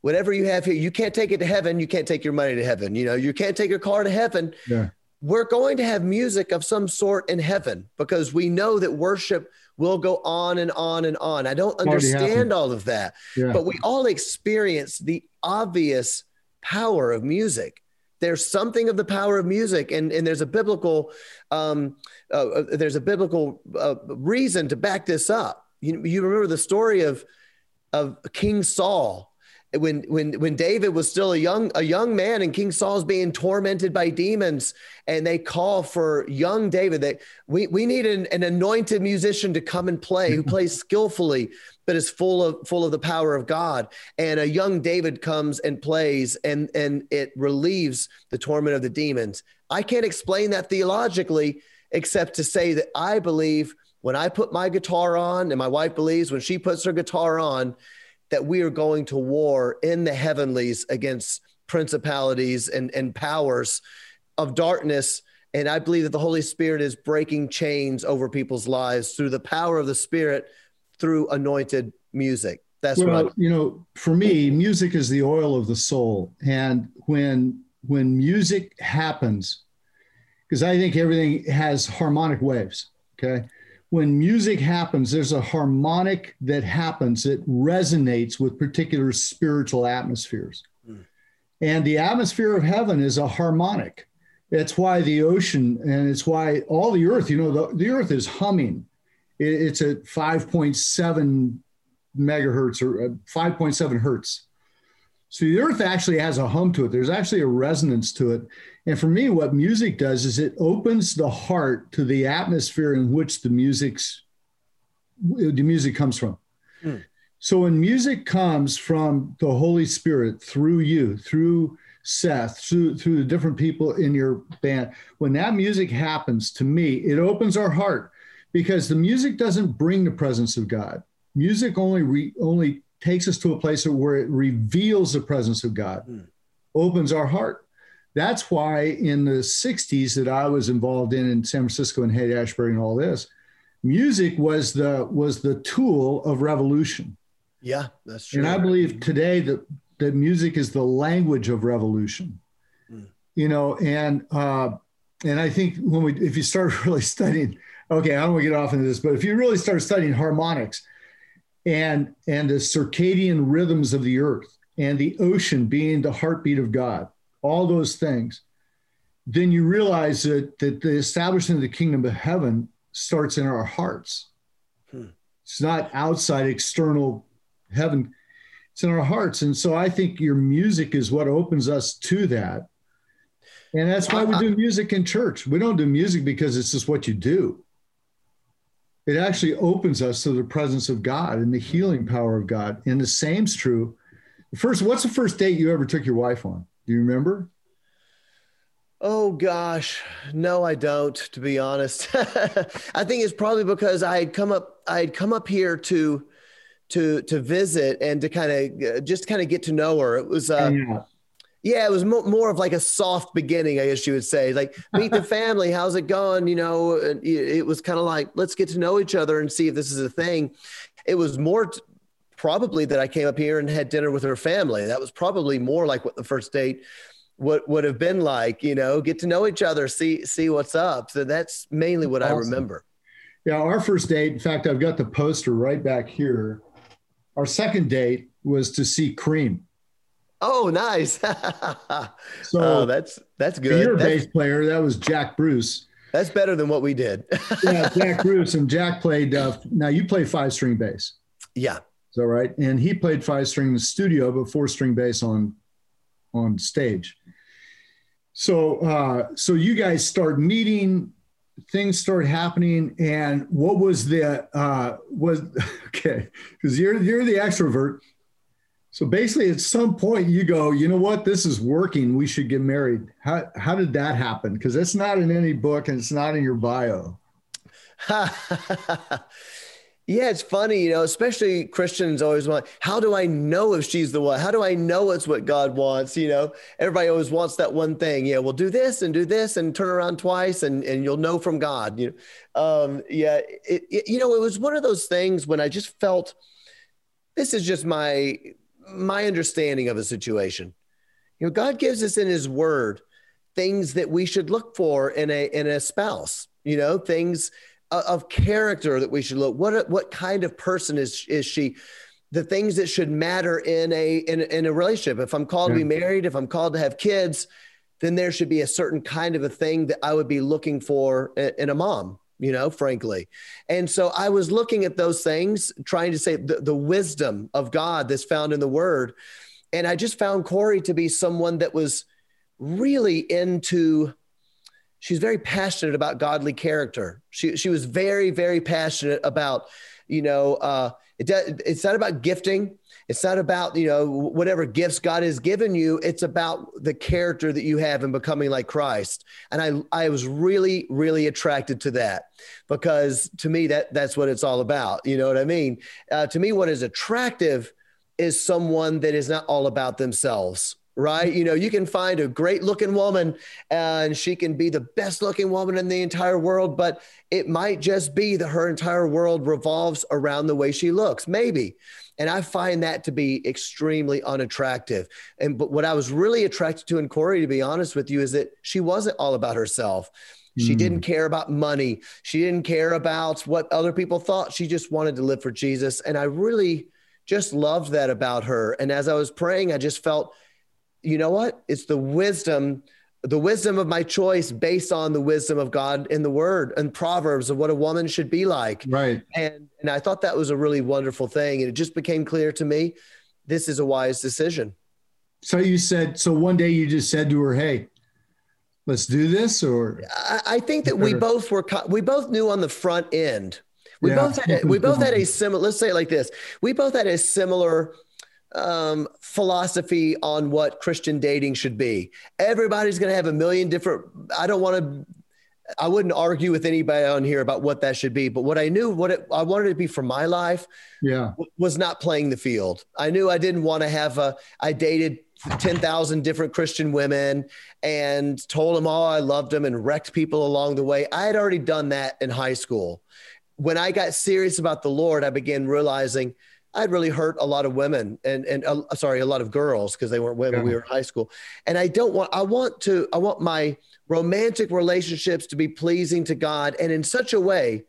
whatever you have here, you can't take it to heaven. You can't take your money to heaven. You know, you can't take your car to heaven. Yeah. We're going to have music of some sort in heaven because we know that worship will go on and on and on. I don't understand all of that, yeah. but we all experience the obvious power of music. There's something of the power of music, and, and there's a biblical um, uh, uh, there's a biblical uh, reason to back this up. You, you remember the story of of King Saul when when when David was still a young a young man and King Saul's being tormented by demons and they call for young David that we we need an, an anointed musician to come and play who <laughs> plays skillfully but is full of full of the power of God. And a young David comes and plays and and it relieves the torment of the demons. I can't explain that theologically except to say that I believe when I put my guitar on, and my wife believes when she puts her guitar on, that we are going to war in the heavenlies against principalities and, and powers of darkness. And I believe that the Holy Spirit is breaking chains over people's lives through the power of the Spirit through anointed music. That's well, what I, you know. For me, music is the oil of the soul, and when when music happens, because I think everything has harmonic waves. Okay. When music happens, there's a harmonic that happens that resonates with particular spiritual atmospheres. Mm. And the atmosphere of heaven is a harmonic. It's why the ocean and it's why all the earth, you know, the, the earth is humming. It, it's at 5.7 megahertz or uh, 5.7 hertz. So the earth actually has a hum to it. There's actually a resonance to it. And for me, what music does is it opens the heart to the atmosphere in which the music's the music comes from. Mm. So when music comes from the Holy Spirit through you, through Seth, through through the different people in your band, when that music happens to me, it opens our heart because the music doesn't bring the presence of God. Music only re, only takes us to a place where it reveals the presence of God, mm. opens our heart. That's why in the 60s that I was involved in in San Francisco and Haight Ashbury and all this, music was the was the tool of revolution. Yeah, that's true. And I believe today that that music is the language of revolution. Mm. You know, and uh, and I think when we if you start <laughs> really studying, okay, I don't want to get off into this, but if you really start studying harmonics and and the circadian rhythms of the earth and the ocean being the heartbeat of God all those things, then you realize that, that the establishment of the kingdom of heaven starts in our hearts. Hmm. It's not outside external heaven, it's in our hearts. And so I think your music is what opens us to that. And that's why we do music in church. We don't do music because it's just what you do. It actually opens us to the presence of God and the healing power of God. And the same's true. First, what's the first date you ever took your wife on? Do you remember? Oh gosh, no, I don't. To be honest, <laughs> I think it's probably because I had come up. I had come up here to to to visit and to kind of uh, just kind of get to know her. It was uh, yeah. yeah, it was mo- more of like a soft beginning, I guess you would say. Like meet the <laughs> family, how's it going? You know, it was kind of like let's get to know each other and see if this is a thing. It was more t- probably that I came up here and had dinner with her family. That was probably more like what the first date would would have been like. You know, get to know each other, see see what's up. So that's mainly what awesome. I remember. Yeah, our first date. In fact, I've got the poster right back here. Our second date was to see Cream. Oh, nice. <laughs> so oh, that's that's good. Your that's, bass player, that was Jack Bruce. That's better than what we did. yeah, Jack <laughs> Bruce and Jack played. Uh, now you play five string bass. Yeah, so right, and he played five string in the studio, but four string bass on on stage. So uh, so you guys start meeting, things start happening, and what was the uh, was <laughs> okay because you're you're the extrovert. So basically, at some point, you go, you know what, this is working. We should get married. How how did that happen? Because that's not in any book and it's not in your bio. <laughs> Yeah, it's funny, you know, especially Christians always want, how do I know if she's the one? How do I know it's what God wants? You know, everybody always wants that one thing. Yeah, well, do this and do this and turn around twice and, and you'll know from God. You know, um, yeah, it, it, you know, it was one of those things when I just felt this is just my my understanding of a situation. You know, God gives us in his word things that we should look for in a in a spouse, you know, things of character that we should look. What what kind of person is is she? The things that should matter in a in, in a relationship. If I'm called yeah. to be mm-hmm. married, if I'm called to have kids, then there should be a certain kind of a thing that I would be looking for in a mom. You know, frankly. And so I was looking at those things, trying to say the, the wisdom of God that's found in the Word, and I just found Korey to be someone that was really into she's very passionate about godly character. She she was very very passionate about, you know, uh, it does, it's not about gifting. It's not about you know whatever gifts God has given you. It's about the character that you have in becoming like Christ. And I I was really really attracted to that because to me that that's what it's all about. You know what I mean? Uh, to me, what is attractive is someone that is not all about themselves right? You know, you can find a great looking woman and she can be the best looking woman in the entire world, but it might just be that her entire world revolves around the way she looks, maybe. And I find that to be extremely unattractive. And but what I was really attracted to in Korey, to be honest with you, is that she wasn't all about herself. She mm. didn't care about money. She didn't care about what other people thought. She just wanted to live for Jesus. And I really just loved that about her. And as I was praying, I just felt, you know what? It's the wisdom the wisdom of my choice based on the wisdom of God in the word and proverbs of what a woman should be like. Right. And and I thought that was a really wonderful thing. And it just became clear to me this is a wise decision. So you said so one day you just said to her, Hey, let's do this or I, I think that we both were we both knew on the front end. We yeah. both had we <laughs> both had a similar let's say it like this. We both had a similar um, philosophy on what Christian dating should be. Everybody's going to have a million different. I don't want to. I wouldn't argue with anybody on here about what that should be, but what I knew, what it, I wanted to be for my life, yeah, was not playing the field. I knew I didn't want to have a. I dated ten thousand different Christian women and told them all I loved them and wrecked people along the way. I had already done that in high school. When I got serious about the Lord, I began realizing I'd really hurt a lot of women and and uh, sorry, a lot of girls because they weren't women. Yeah. We were in high school, and I don't want. I want to. I want my romantic relationships to be pleasing to God and in such a way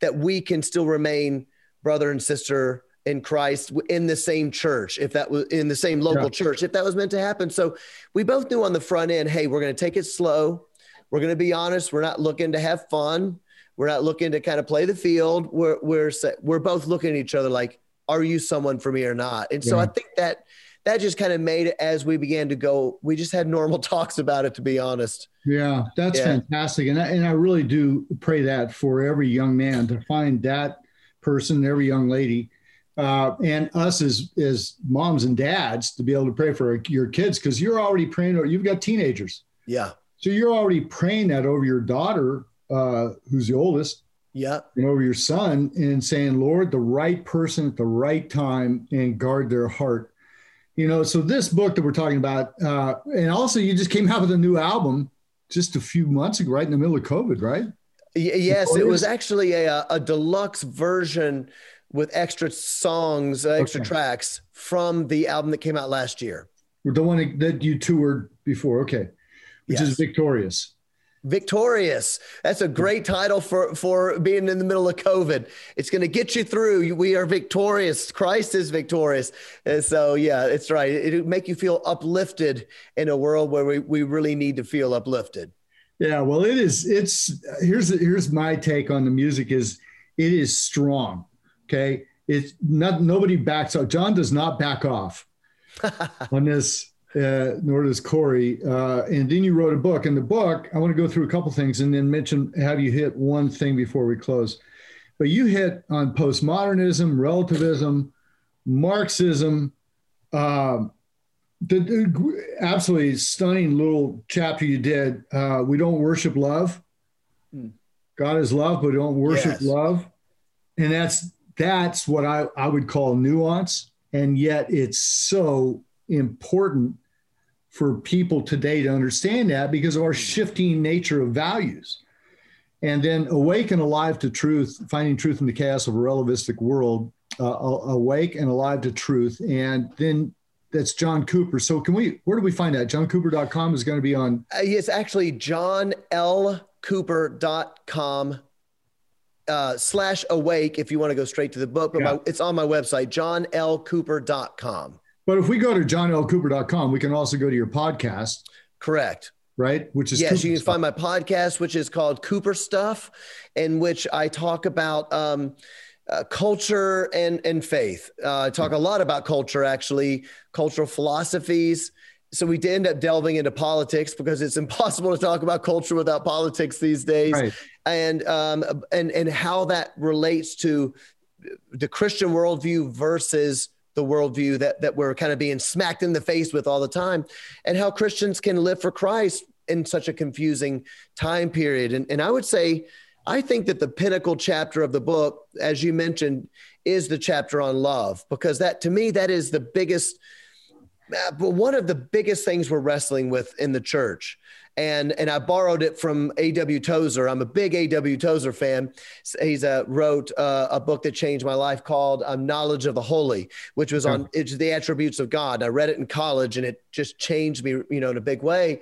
that we can still remain brother and sister in Christ in the same church, if that was in the same local yeah. church, if that was meant to happen. So we both knew on the front end, hey, we're going to take it slow. We're going to be honest. We're not looking to have fun. We're not looking to kind of play the field. We're we're we're both looking at each other like, are you someone for me or not? And so yeah. I think that that just kind of made it as we began to go. We just had normal <laughs> talks about it, to be honest. Yeah, that's yeah. fantastic, and I, and I really do pray that for every young man to find that person, every young lady, uh, and us as as moms and dads to be able to pray for your kids because you're already praying. Or you've got teenagers. Yeah. So you're already praying that over your daughter, uh, who's the oldest, yeah. Over your son and saying, Lord, the right person at the right time and guard their heart. You know, so this book that we're talking about, uh, and also you just came out with a new album just a few months ago, right in the middle of COVID, right? yes, it was actually a, a deluxe version with extra songs, uh, extra okay. tracks from the album that came out last year. The one that you toured before, okay, which yes. is Victorious. Victorious. That's a great title for, for being in the middle of COVID. It's going to get you through. We are victorious. Christ is victorious. And so, yeah, it's right. It'll make you feel uplifted in a world where we, we really need to feel uplifted. Yeah, well, it is. It's here's here's my take on the music is it is strong. Okay, it's not nobody backs out. John does not back off <laughs> on this uh, nor does Korey. Uh, and then you wrote a book. In the book, I want to go through a couple things and then mention have you hit one thing before we close. But you hit on postmodernism, relativism, Marxism. Um, the, the, absolutely stunning little chapter you did. Uh, we don't worship love. Hmm. God is love, but we don't worship yes. love. And that's that's what I, I would call nuance. And yet it's so important for people today to understand that because of our shifting nature of values. And then awake and alive to truth, finding truth in the chaos of a relativistic world, uh, awake and alive to truth. And then that's John Cooper. So can we, where do we find that? JohnCooper.com is going to be on. Uh, yes, actually, johnlcooper.com uh, slash awake if you want to go straight to the book, but yeah. my, it's on my website, johnlcooper.com. But if we go to johnlcooper.com, we can also go to your podcast. Correct. Right. Which is yes, Cooper you can stuff. find my podcast, which is called Cooper Stuff, in which I talk about um, uh, culture and and faith. Uh, I talk a lot about culture, actually, cultural philosophies. So we did end up delving into politics because it's <laughs> impossible to talk about culture without politics these days, right. and um, and and how that relates to the Christian worldview versus the worldview that that we're kind of being smacked in the face with all the time, and how Christians can live for Christ in such a confusing time period. And, and I would say, I think that the pinnacle chapter of the book, as you mentioned, is the chapter on love, because that to me, that is the biggest but one of the biggest things we're wrestling with in the church and and I borrowed it from A.W. Tozer. I'm a big A.W. Tozer fan. He's uh, wrote uh, a book that changed my life called um, "Knowledge of the Holy," which was on it's the attributes of God. I read it in college, and it just changed me, you know, in a big way.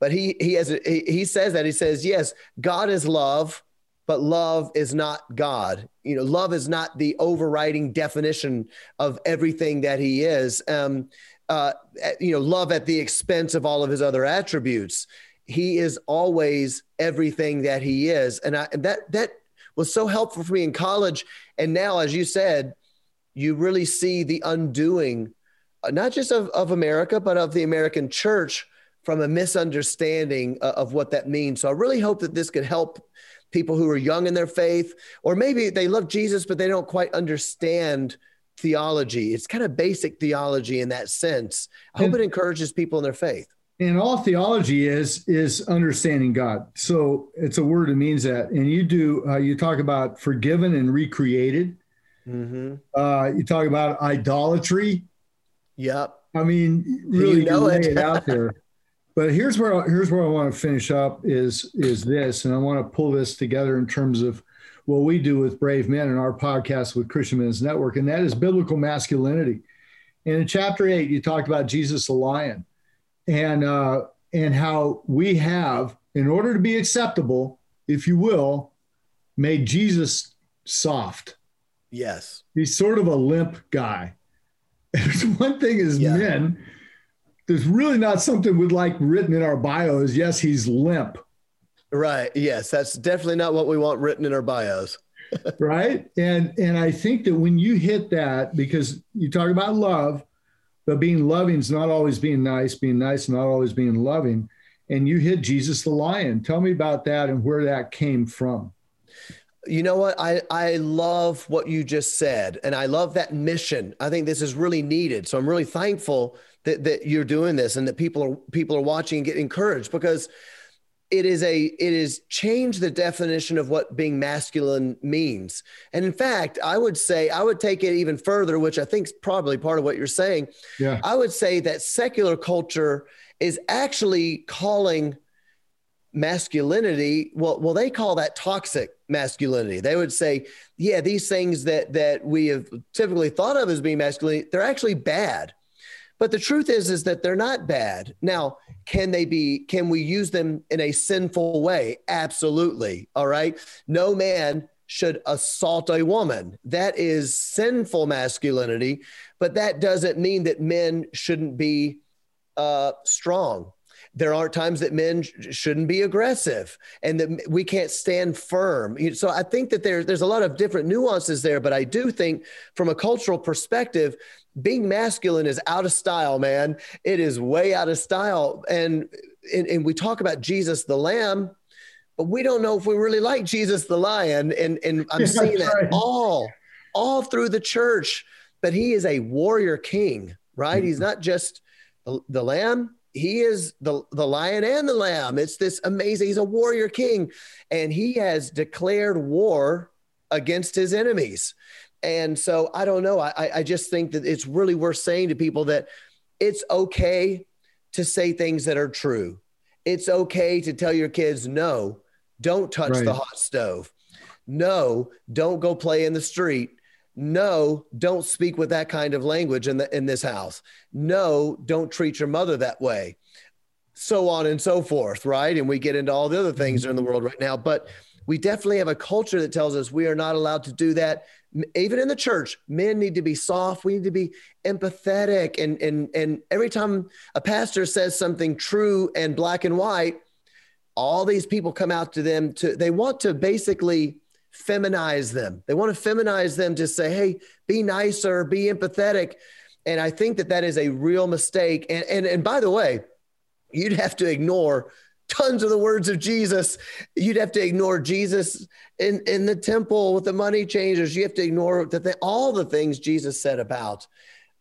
But he he has a, he, he says that he says yes, God is love, but love is not God. You know, love is not the overriding definition of everything that He is. Um, uh, you know, love at the expense of all of His other attributes he is always everything that he is. And, I, and that, that was so helpful for me in college. And now, as you said, you really see the undoing, uh, not just of, of America, but of the American church from a misunderstanding uh, of what that means. So I really hope that this could help people who are young in their faith, or maybe they love Jesus, but they don't quite understand theology. It's kind of basic theology in that sense. I hope it encourages people in their faith and all theology is is understanding God. So it's a word that means that. And you do uh, you talk about forgiven and recreated. Mm-hmm. Uh, you talk about idolatry. Yep. I mean, really you know lay it. it out there. <laughs> But here's where here's where I want to finish up is is this, and I want to pull this together in terms of what we do with Brave Men in our podcast with Christian Men's Network, and that is biblical masculinity. And in chapter eight, you talked about Jesus the lion and uh, and how we have, in order to be acceptable, if you will, made Jesus soft. Yes, he's sort of a limp guy. <laughs> There's one thing is yeah. men, there's really not something we'd like written in our bios. Yes, he's limp. Right. Yes, that's definitely not what we want written in our bios. <laughs> right. And and I think that when you hit that, because you talk about love, but being loving is not always being nice, being nice, not always being loving. And you hit Jesus the lion. Tell me about that and where that came from. You know what? I, I love what you just said. And I love that mission. I think this is really needed. So I'm really thankful that, that you're doing this and that people are people are watching and get encouraged because it is a it is changed the definition of what being masculine means. And in fact i would say i would take it even further which i think is probably part of what you're saying. Yeah. I would say that secular culture is actually calling masculinity well well they call that toxic masculinity. They would say yeah these things that that we have typically thought of as being masculine they're actually bad but the truth is, is that they're not bad. Now, can they be, can we use them in a sinful way? Absolutely. All right. No man should assault a woman. That is sinful masculinity, but that doesn't mean that men shouldn't be uh, strong. There aren't times that men sh- shouldn't be aggressive and that we can't stand firm. So I think that there's there's a lot of different nuances there, but I do think from a cultural perspective, being masculine is out of style, man. It is way out of style. And, and, and we talk about Jesus the Lamb, but we don't know if we really like Jesus the Lion. And, and I'm seeing that right. all, all through the church. But he is a warrior king, right? Mm-hmm. He's not just the, the lamb, he is the, the lion and the lamb. It's this amazing, he's a warrior king, and he has declared war against his enemies. And so I don't know. I, I just think that it's really worth saying to people that it's okay to say things that are true. It's okay to tell your kids, no, don't touch right. the hot stove. No, don't go play in the street. No, don't speak with that kind of language in, the, in this house. No, don't treat your mother that way. So on and so forth, right? And we get into all the other things mm-hmm. in the world right now. But we definitely have a culture that tells us we are not allowed to do that even in the church, men need to be soft. We need to be empathetic. And, and, and every time a pastor says something true and black and white, all these people come out to them to, they want to basically feminize them. They want to feminize them to say, hey, be nicer, be empathetic. And I think that that is a real mistake. And, and, and by the way, you'd have to ignore tons of the words of Jesus. You'd have to ignore Jesus in, in the temple with the money changers. You have to ignore the th- all the things Jesus said about,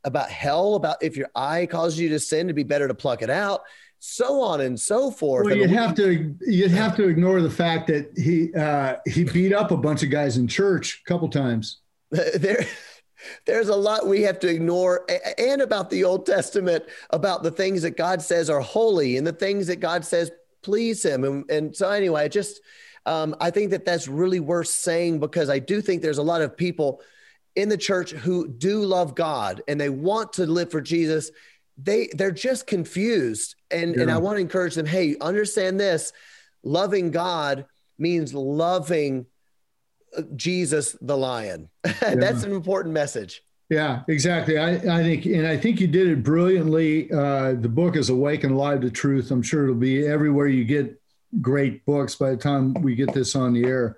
about hell, about if your eye causes you to sin, it'd be better to pluck it out, so on and so forth. Well, you'd have to you'd have to ignore the fact that he uh, he beat up a bunch of guys in church a couple times. <laughs> there There's a lot we have to ignore, and about the Old Testament, about the things that God says are holy and the things that God says please Him. And, and so, anyway, I just um, I think that that's really worth saying because I do think there's a lot of people in the church who do love God and they want to live for Jesus. They they're just confused, and yeah. and I want to encourage them. Hey, understand this: loving God means loving Jesus the lion. <laughs> That's an important message. Yeah, exactly. I, I think, and I think you did it brilliantly. Uh, the book is Awake and Alive to Truth. I'm sure it'll be everywhere you get great books by the time we get this on the air.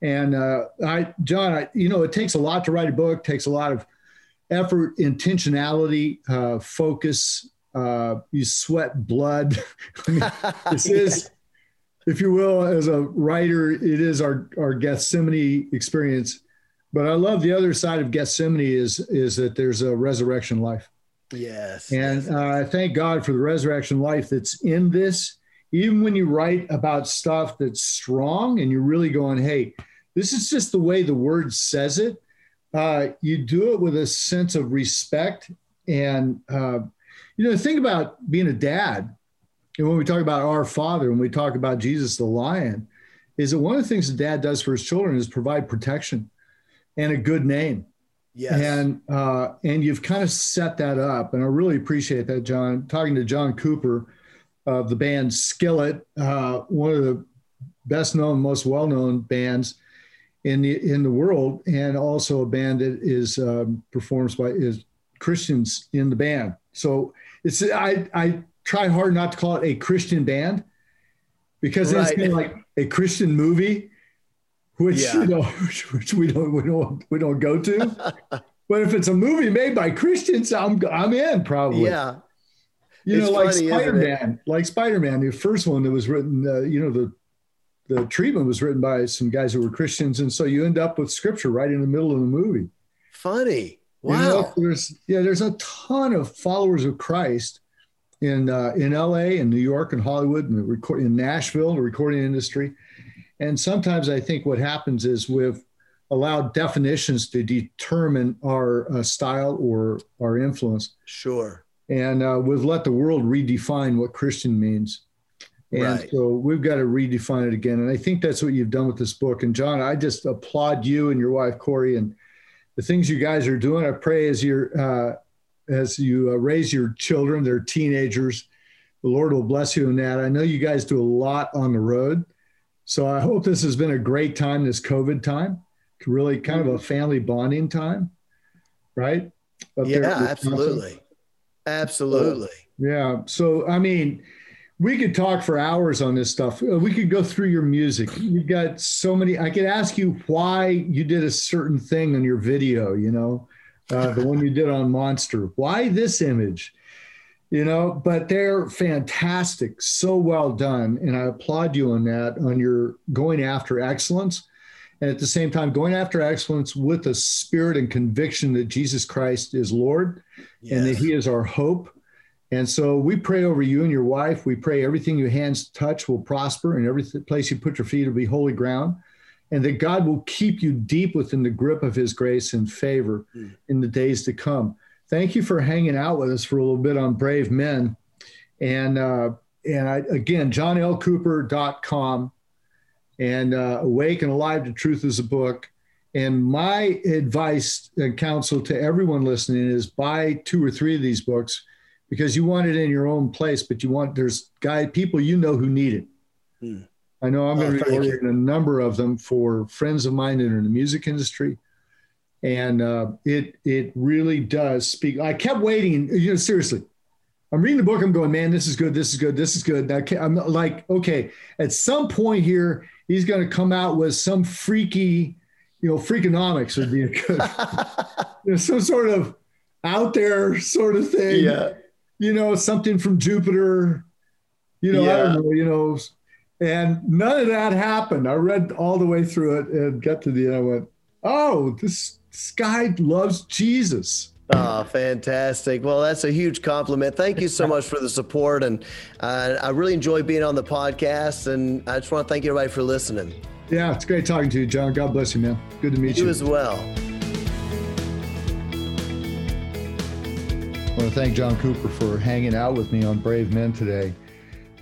And uh, I, John, I, you know, it takes a lot to write a book. Takes a lot of effort, intentionality, uh, focus. Uh, you sweat blood. I <laughs> mean, this <laughs> is if you will, as a writer, it is our, our Gethsemane experience. But I love the other side of Gethsemane is, is that there's a resurrection life. Yes. And uh, thank God for the resurrection life that's in this. Even when you write about stuff that's strong and you're really going, hey, this is just the way the word says it, uh, you do it with a sense of respect. And, uh, you know, think about being a dad and when we talk about our Father, when we talk about Jesus the Lion, is that one of the things that Dad does for his children is provide protection and a good name. Yes. And uh, and you've kind of set that up, and I really appreciate that, John. Talking to John Cooper of the band Skillet, uh, one of the best known, most well known bands in the in the world, and also a band that is um, performs by is Christians in the band. So it's I I try hard not to call it a Christian band because right. it's like a Christian movie, which yeah. you know, <laughs> which, which, we don't we don't we don't go to. <laughs> but if it's a movie made by Christians, I'm I'm in probably. Yeah. You it's know, like Spider Man, like Spider Man, the first one that was written, uh, you know, the the treatment was written by some guys who were Christians, and so you end up with scripture right in the middle of the movie. Funny, wow. You know, there's yeah, there's a ton of followers of Christ in uh, in LA and New York and Hollywood and the record in Nashville, the recording industry. And sometimes I think what happens is we've allowed definitions to determine our uh, style or our influence. Sure. And uh, we've let the world redefine what Christian means. And right. so we've got to redefine it again. And I think that's what you've done with this book. And John, I just applaud you and your wife, Korey, and the things you guys are doing. I pray as you're uh, as you uh, raise your children, they're teenagers. The Lord will bless you in that. I know you guys do a lot on the road. So I hope this has been a great time, this COVID time, really kind of a family bonding time, right? Up yeah, absolutely. Absolutely. yeah. So, I mean, we could talk for hours on this stuff. We could go through your music. You've got so many. I could ask you why you did a certain thing on your video, you know, uh, the one you did on Monster. Why this image? You know, but they're fantastic, so well done, and I applaud you on that. On your going after excellence, and at the same time going after excellence with a spirit and conviction that Jesus Christ is Lord, yes. and that He is our hope. And so we pray over you and your wife. We pray everything your hands touch will prosper, and every place you put your feet will be holy ground and that God will keep you deep within the grip of his grace and favor mm. in the days to come. Thank you for hanging out with us for a little bit on Brave Men. And uh, and I, again, johnlcooper.com and uh, Awake and Alive to Truth is a book. And my advice and counsel to everyone listening is buy two or three of these books because you want it in your own place, but you want there's guy people you know who need it. Mm. I know I'm going to be ordering a number of them for friends of mine that are in the music industry, and uh, it it really does speak. I kept waiting. You know, seriously, I'm reading the book. I'm going, man, this is good. This is good. This is good. I am like, okay, at some point here, he's going to come out with some freaky, you know, freakonomics would be a good, <laughs> you know, some sort of out there sort of thing. Yeah. You know, something from Jupiter. You know, yeah. I don't know. You know and none of that happened. I read all the way through it and got to the end. I went, oh, this, this guy loves Jesus. Oh, fantastic. Well, that's a huge compliment. Thank you so much for the support. And uh, I really enjoy being on the podcast. And I just want to thank everybody for listening. Yeah, it's great talking to you, John. God bless you, man. Good to meet you. You as well. I want to thank John Cooper for hanging out with me on Brave Men today.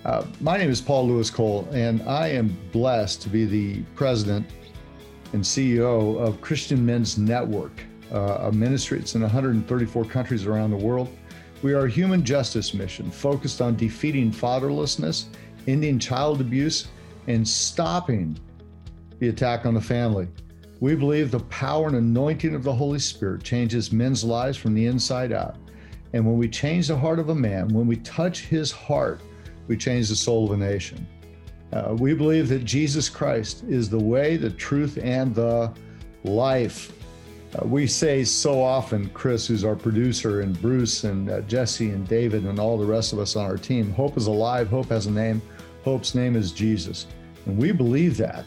Uh, my name is Paul Louis Cole, and I am blessed to be the president and CEO of Christian Men's Network, uh, a ministry. It's in 134 countries around the world. We are a human justice mission focused on defeating fatherlessness, ending child abuse, and stopping the attack on the family. We believe the power and anointing of the Holy Spirit changes men's lives from the inside out. And when we change the heart of a man, when we touch his heart, we change the soul of a nation. Uh, we believe that Jesus Christ is the way, the truth, and the life. Uh, we say so often, Chris, who's our producer, and Bruce, and uh, Jesse, and David, and all the rest of us on our team hope is alive, hope has a name, hope's name is Jesus. And we believe that.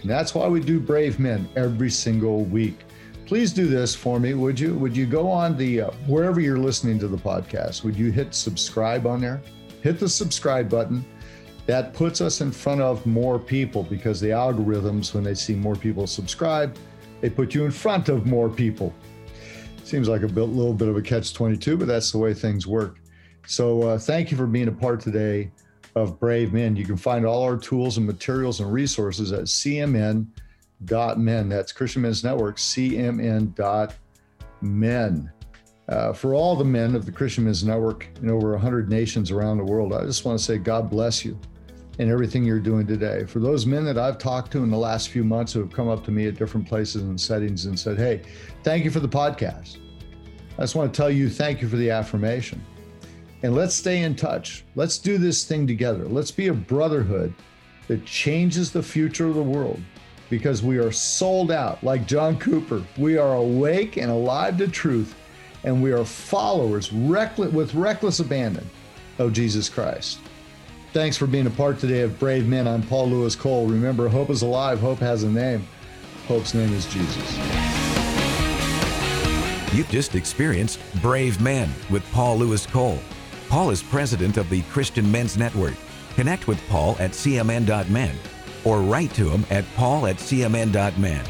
And that's why we do Brave Men every single week. Please do this for me, would you? Would you go on the uh, wherever you're listening to the podcast? Would you hit subscribe on there? Hit the subscribe button. That puts us in front of more people because the algorithms, when they see more people subscribe, they put you in front of more people. Seems like a bit, little bit of a catch 22, but that's the way things work. So, uh, thank you for being a part today of Brave Men. You can find all our tools and materials and resources at cmn.men. That's Christian Men's Network, cmn.men. Uh, for all the men of the Christian Men's Network in over 100 nations around the world, I just want to say God bless you and everything you're doing today. For those men that I've talked to in the last few months who have come up to me at different places and settings and said, Hey, thank you for the podcast. I just want to tell you thank you for the affirmation. And let's stay in touch. Let's do this thing together. Let's be a brotherhood that changes the future of the world because we are sold out like John Cooper. We are awake and alive to truth and we are followers reckless, with reckless abandon of Jesus Christ. Thanks for being a part today of Brave Men. I'm Paul Louis Cole. Remember, hope is alive, hope has a name. Hope's name is Jesus. You've just experienced Brave Men with Paul Louis Cole. Paul is president of the Christian Men's Network. Connect with Paul at cmn.men or write to him at paul at cmn.men.